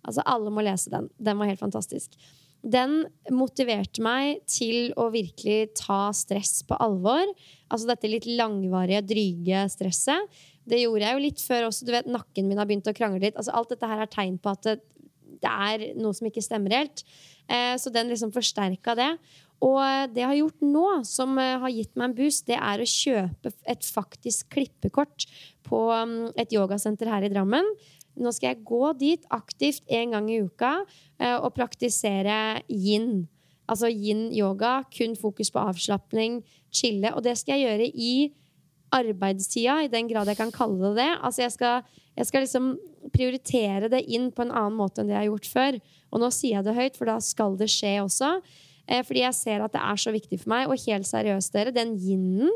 [SPEAKER 2] Altså, alle må lese den. Den var helt fantastisk. Den motiverte meg til å virkelig ta stress på alvor. Altså dette litt langvarige, dryge stresset. Det gjorde jeg jo litt før også. Du vet, Nakken min har begynt å krangle litt. Altså, alt dette her er tegn på at det, det er noe som ikke stemmer helt. Eh, så den liksom forsterka det. Og det jeg har gjort nå, som eh, har gitt meg en boost, det er å kjøpe et faktisk klippekort på um, et yogasenter her i Drammen. Nå skal jeg gå dit aktivt en gang i uka eh, og praktisere yin. Altså yin-yoga. Kun fokus på avslapning, chille. Og det skal jeg gjøre i arbeidstida, i den grad jeg kan kalle det det. Altså jeg skal, jeg skal liksom prioritere det inn på en annen måte enn det jeg har gjort før. Og nå sier jeg det høyt, for da skal det skje også. Eh, fordi jeg ser at det er så viktig for meg. Og helt seriøst, dere, den yin-en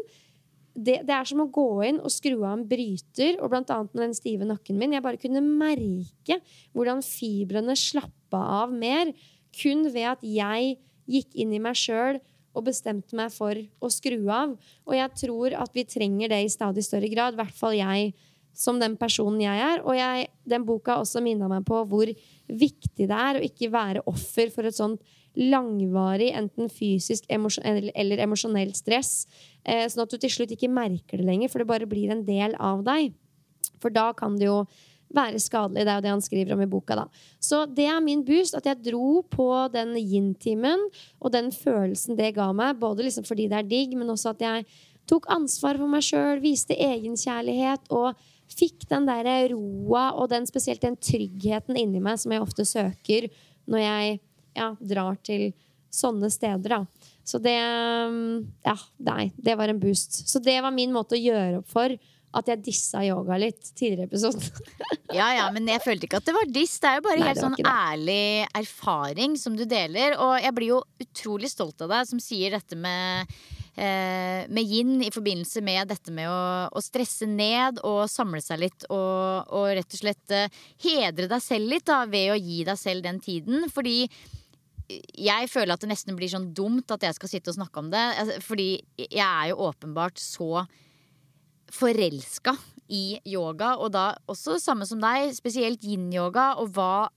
[SPEAKER 2] det, det, er som å gå inn og skru av en bryter, og blant annet den stive nakken min. Jeg bare kunne merke hvordan fibrene slappa av mer kun ved at jeg gikk inn i meg sjøl og bestemte meg for å skru av. Og jeg tror at vi trenger det i stadig større grad. I hvert fall jeg som den personen jeg er. Og jeg, den boka også minna meg på hvor viktig det er å ikke være offer for et sånt langvarig, enten fysisk eller emosjonelt stress. Eh, sånn at du til slutt ikke merker det lenger, for det bare blir en del av deg. For da kan det jo være skadelig. Det er jo det han skriver om i boka. da. Så det er min boost. At jeg dro på den yin-timen og den følelsen det ga meg. Både liksom fordi det er digg, men også at jeg tok ansvar for meg sjøl, viste egenkjærlighet og fikk den der roa og den, spesielt den tryggheten inni meg som jeg ofte søker når jeg ja, drar til sånne steder. da. Så det Ja, nei, det var en boost. Så det var min måte å gjøre opp for at jeg dissa yoga litt tidligere i episoden.
[SPEAKER 1] ja, ja, men jeg følte ikke at det var diss. Det er jo bare Nei, helt sånn ærlig erfaring som du deler. Og jeg blir jo utrolig stolt av deg som sier dette med eh, med yin i forbindelse med dette med å, å, stresse ned og samle seg litt og, og rett og slett eh, hedre deg selv litt da, ved å gi deg selv den tiden. Fordi jeg føler at det nesten blir sånn dumt at jeg skal sitte og snakke om det. Altså, fordi jeg er jo åpenbart så forelska i yoga, og da også samme som deg, spesielt yin-yoga, og hva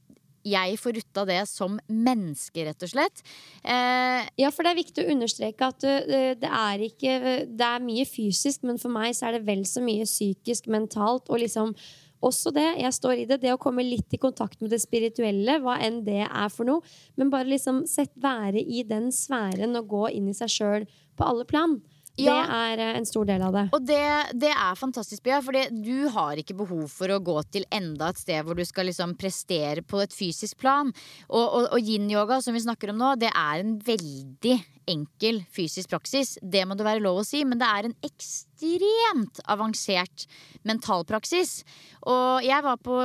[SPEAKER 1] jeg får ut av det som menneske, rett og slett.
[SPEAKER 2] Eh, ja, for det er viktig å understreke at uh, det er ikke Det er mye fysisk, men for meg så er det vel så mye psykisk, mentalt, og liksom også det, jeg står i det, det å komme litt i kontakt med det spirituelle, hva enn det er for noe. Men bare liksom sett være i den sfæren og gå inn i seg sjøl på alle plan. Ja. Det er eh, en stor del av det.
[SPEAKER 1] Og det, det er fantastisk, Bia. For du har ikke behov for å gå til enda et sted hvor du skal liksom prestere på et fysisk plan. Og, og, og yin-yoga, som vi snakker om nå, det er en veldig enkel fysisk praksis. Det må det være lov å si, men det er en ekstremt avansert mentalpraksis. Og jeg var på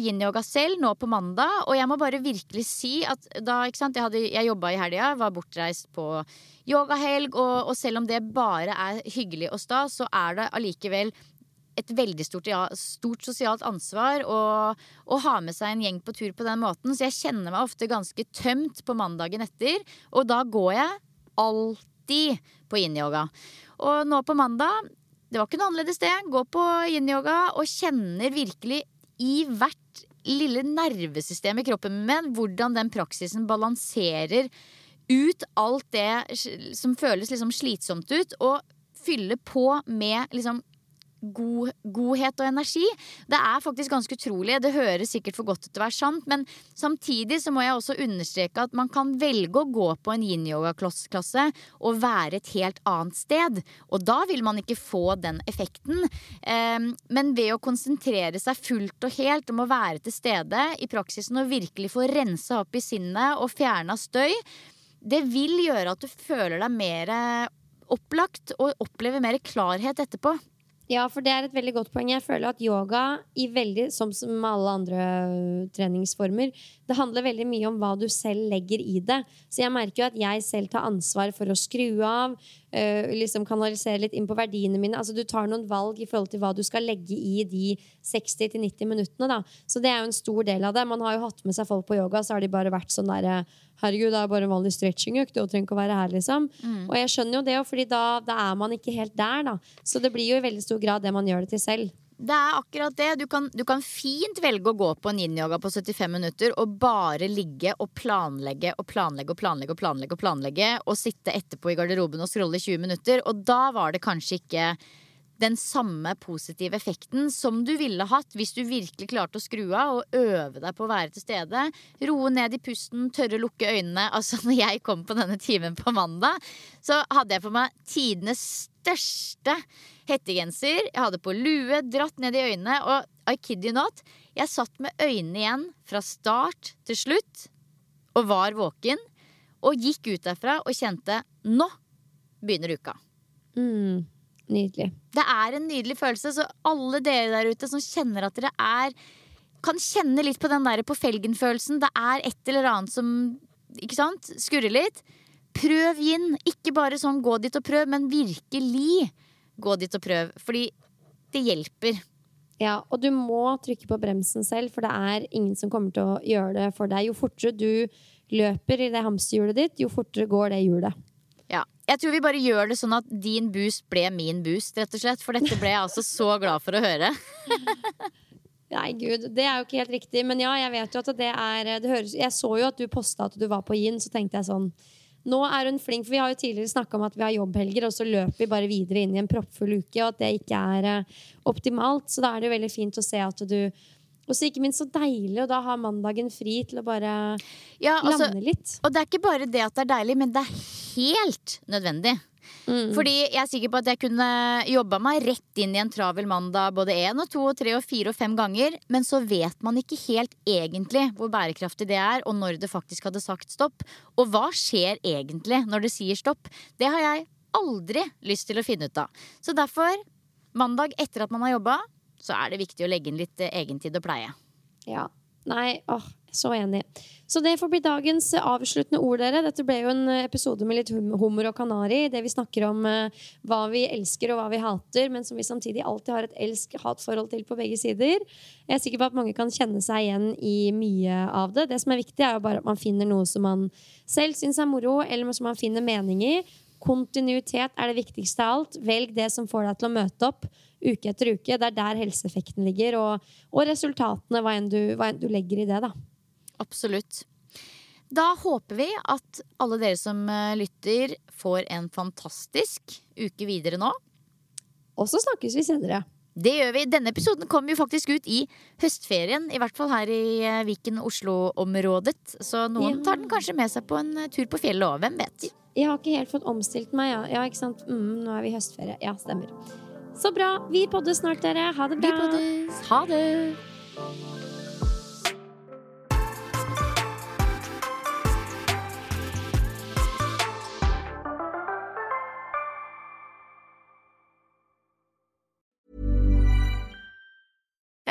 [SPEAKER 1] yin-yoga selv nå på mandag, og jeg må bare virkelig si at da, ikke sant, jeg, hadde, jeg jobba i helga, var bortreist på yogahelg, og, og selv om det bare er hyggelig og stas, så er det allikevel et veldig stort, ja, stort sosialt ansvar å, ha med seg en gjeng på tur på den måten. Så jeg kjenner meg ofte ganske tømt på mandagen etter. Og da går jeg alltid på yin-yoga. Og nå på mandag, det var ikke noe annerledes det. Gå på yin-yoga og kjenner virkelig i hvert lille nervesystem i kroppen min hvordan den praksisen balanserer ut alt det som føles liksom slitsomt ut, og fylle på med liksom god, godhet og energi. Det er faktisk ganske utrolig. Det høres sikkert for godt ut til å være sant, men samtidig så må jeg også understreke at man kan velge å gå på en yin-yoga-klasse og være et helt annet sted. Og da vil man ikke få den effekten. Ehm, men ved å konsentrere seg fullt og helt om å være til stede i praksisen og virkelig få rensa opp i sinnet og fjerna støy, det vil gjøre at du føler deg mer opplagt og opplever mer klarhet etterpå.
[SPEAKER 2] Ja, for det er et veldig godt poeng. Jeg føler at yoga, veldig, som med alle andre øh, treningsformer, det handler veldig mye om hva du selv legger i det. Så jeg merker jo at jeg selv tar ansvar for å skru av, øh, liksom kanalisere litt inn på verdiene mine. Altså Du tar noen valg i forhold til hva du skal legge i de 60-90 minuttene. da. Så det er jo en stor del av det. Man har jo hatt med seg folk på yoga, så har de bare vært sånn derre Herregud, det er bare en vanlig stretchingøkt. Du trenger ikke å være her, liksom. Mm. Og jeg skjønner jo det, fordi da, da, er man ikke helt der, da. Så det blir jo i veldig stor grad det man gjør det til selv.
[SPEAKER 1] Det er akkurat det. Du kan, du kan fint velge å gå på en yin-yoga på 75 minutter og bare ligge og planlegge og planlegge og planlegge og planlegge og planlegge og sitte etterpå i garderoben og scrolle i 20 minutter. Og da var det kanskje ikke den samme positive effekten som du ville hatt hvis du virkelig klarte å skru av og øve deg på å være til stede. Roe ned i pusten, tørre å lukke øynene. Altså, når jeg kom på denne timen på mandag, så hadde jeg på meg tidenes største hettegenser. Jeg hadde på lue, dratt ned i øynene, og I kid you not, jeg satt med øynene igjen fra start til slutt og var våken. Og gikk ut derfra og kjente nå begynner uka.
[SPEAKER 2] Mm. Nydelig.
[SPEAKER 1] Det er en nydelig følelse. Så alle dere der ute som kjenner at dere er Kan kjenne litt på den der på felgen-følelsen. Det er et eller annet som ikke sant, skurrer litt. Prøv inn. Ikke bare sånn gå dit og prøv, men virkelig gå dit og prøv. Fordi det hjelper.
[SPEAKER 2] Ja, og du må trykke på bremsen selv, for det er ingen som kommer til å gjøre det for deg. Jo fortere du løper i det hamsterhjulet ditt, jo fortere går det hjulet.
[SPEAKER 1] Ja. Jeg tror vi bare gjør det sånn at din boost ble min boost, rett og slett. For dette ble jeg altså så glad for å høre.
[SPEAKER 2] Nei, gud, det er jo ikke helt riktig. Men ja, jeg vet jo at det er det høres, Jeg så jo at du posta at du var på Yin, så tenkte jeg sånn Nå er hun flink, for vi har jo tidligere snakka om at vi har jobbhelger, og så løper vi bare videre inn i en proppfull uke, og at det ikke er uh, optimalt. Så da er det jo veldig fint å se at du og så ikke minst så deilig å da ha mandagen fri til å bare ja, altså, lande litt.
[SPEAKER 1] Og det er ikke bare det at det er deilig, men det er helt nødvendig. Mm. Fordi jeg er sikker på at jeg kunne jobba meg rett inn i en travel mandag både én og to og tre og fire og fem ganger, men så vet man ikke helt egentlig hvor bærekraftig det er, og når det faktisk hadde sagt stopp. Og hva skjer egentlig når det sier stopp? Det har jeg aldri lyst til å finne ut av. Så derfor, mandag etter at man har jobba, så er det viktig å legge inn litt eh, egentid og pleie.
[SPEAKER 2] Ja. Nei, åh, så enig. Så det får bli dagens avsluttende ord, dere. Dette ble jo en episode med litt hummer og kanari. Det vi snakker om uh, hva vi elsker og hva vi hater, men som vi samtidig alltid har et elsk-hat-forhold til på begge sider. Jeg er sikker på at mange kan kjenne seg igjen i mye av det. Det som er viktig, er jo bare at man finner noe som man selv syns er moro, eller som man finner mening i. Kontinuitet er det viktigste av alt. Velg det som får deg til å møte opp uke etter uke. Det er der helseeffekten ligger, og, og resultatene, hva enn, du, hva enn, du, legger i det. da.
[SPEAKER 1] Absolutt. Da håper vi at alle dere som eh, lytter, får en fantastisk uke videre nå.
[SPEAKER 2] Og så snakkes vi senere.
[SPEAKER 1] Det gjør vi. Denne episoden kommer jo faktisk ut i høstferien. I hvert fall her i eh, Viken-Oslo-området. Så noen ja. tar den kanskje med seg på en eh, tur på fjellet òg. Hvem vet?
[SPEAKER 2] Jeg har ikke helt fått omstilt meg, ja. ja ikke sant? Mm, nå er vi i høstferie. Ja, stemmer. Så bra. Vi poddes snart, dere. Ha det bra.
[SPEAKER 1] Vi poddes. Ha det.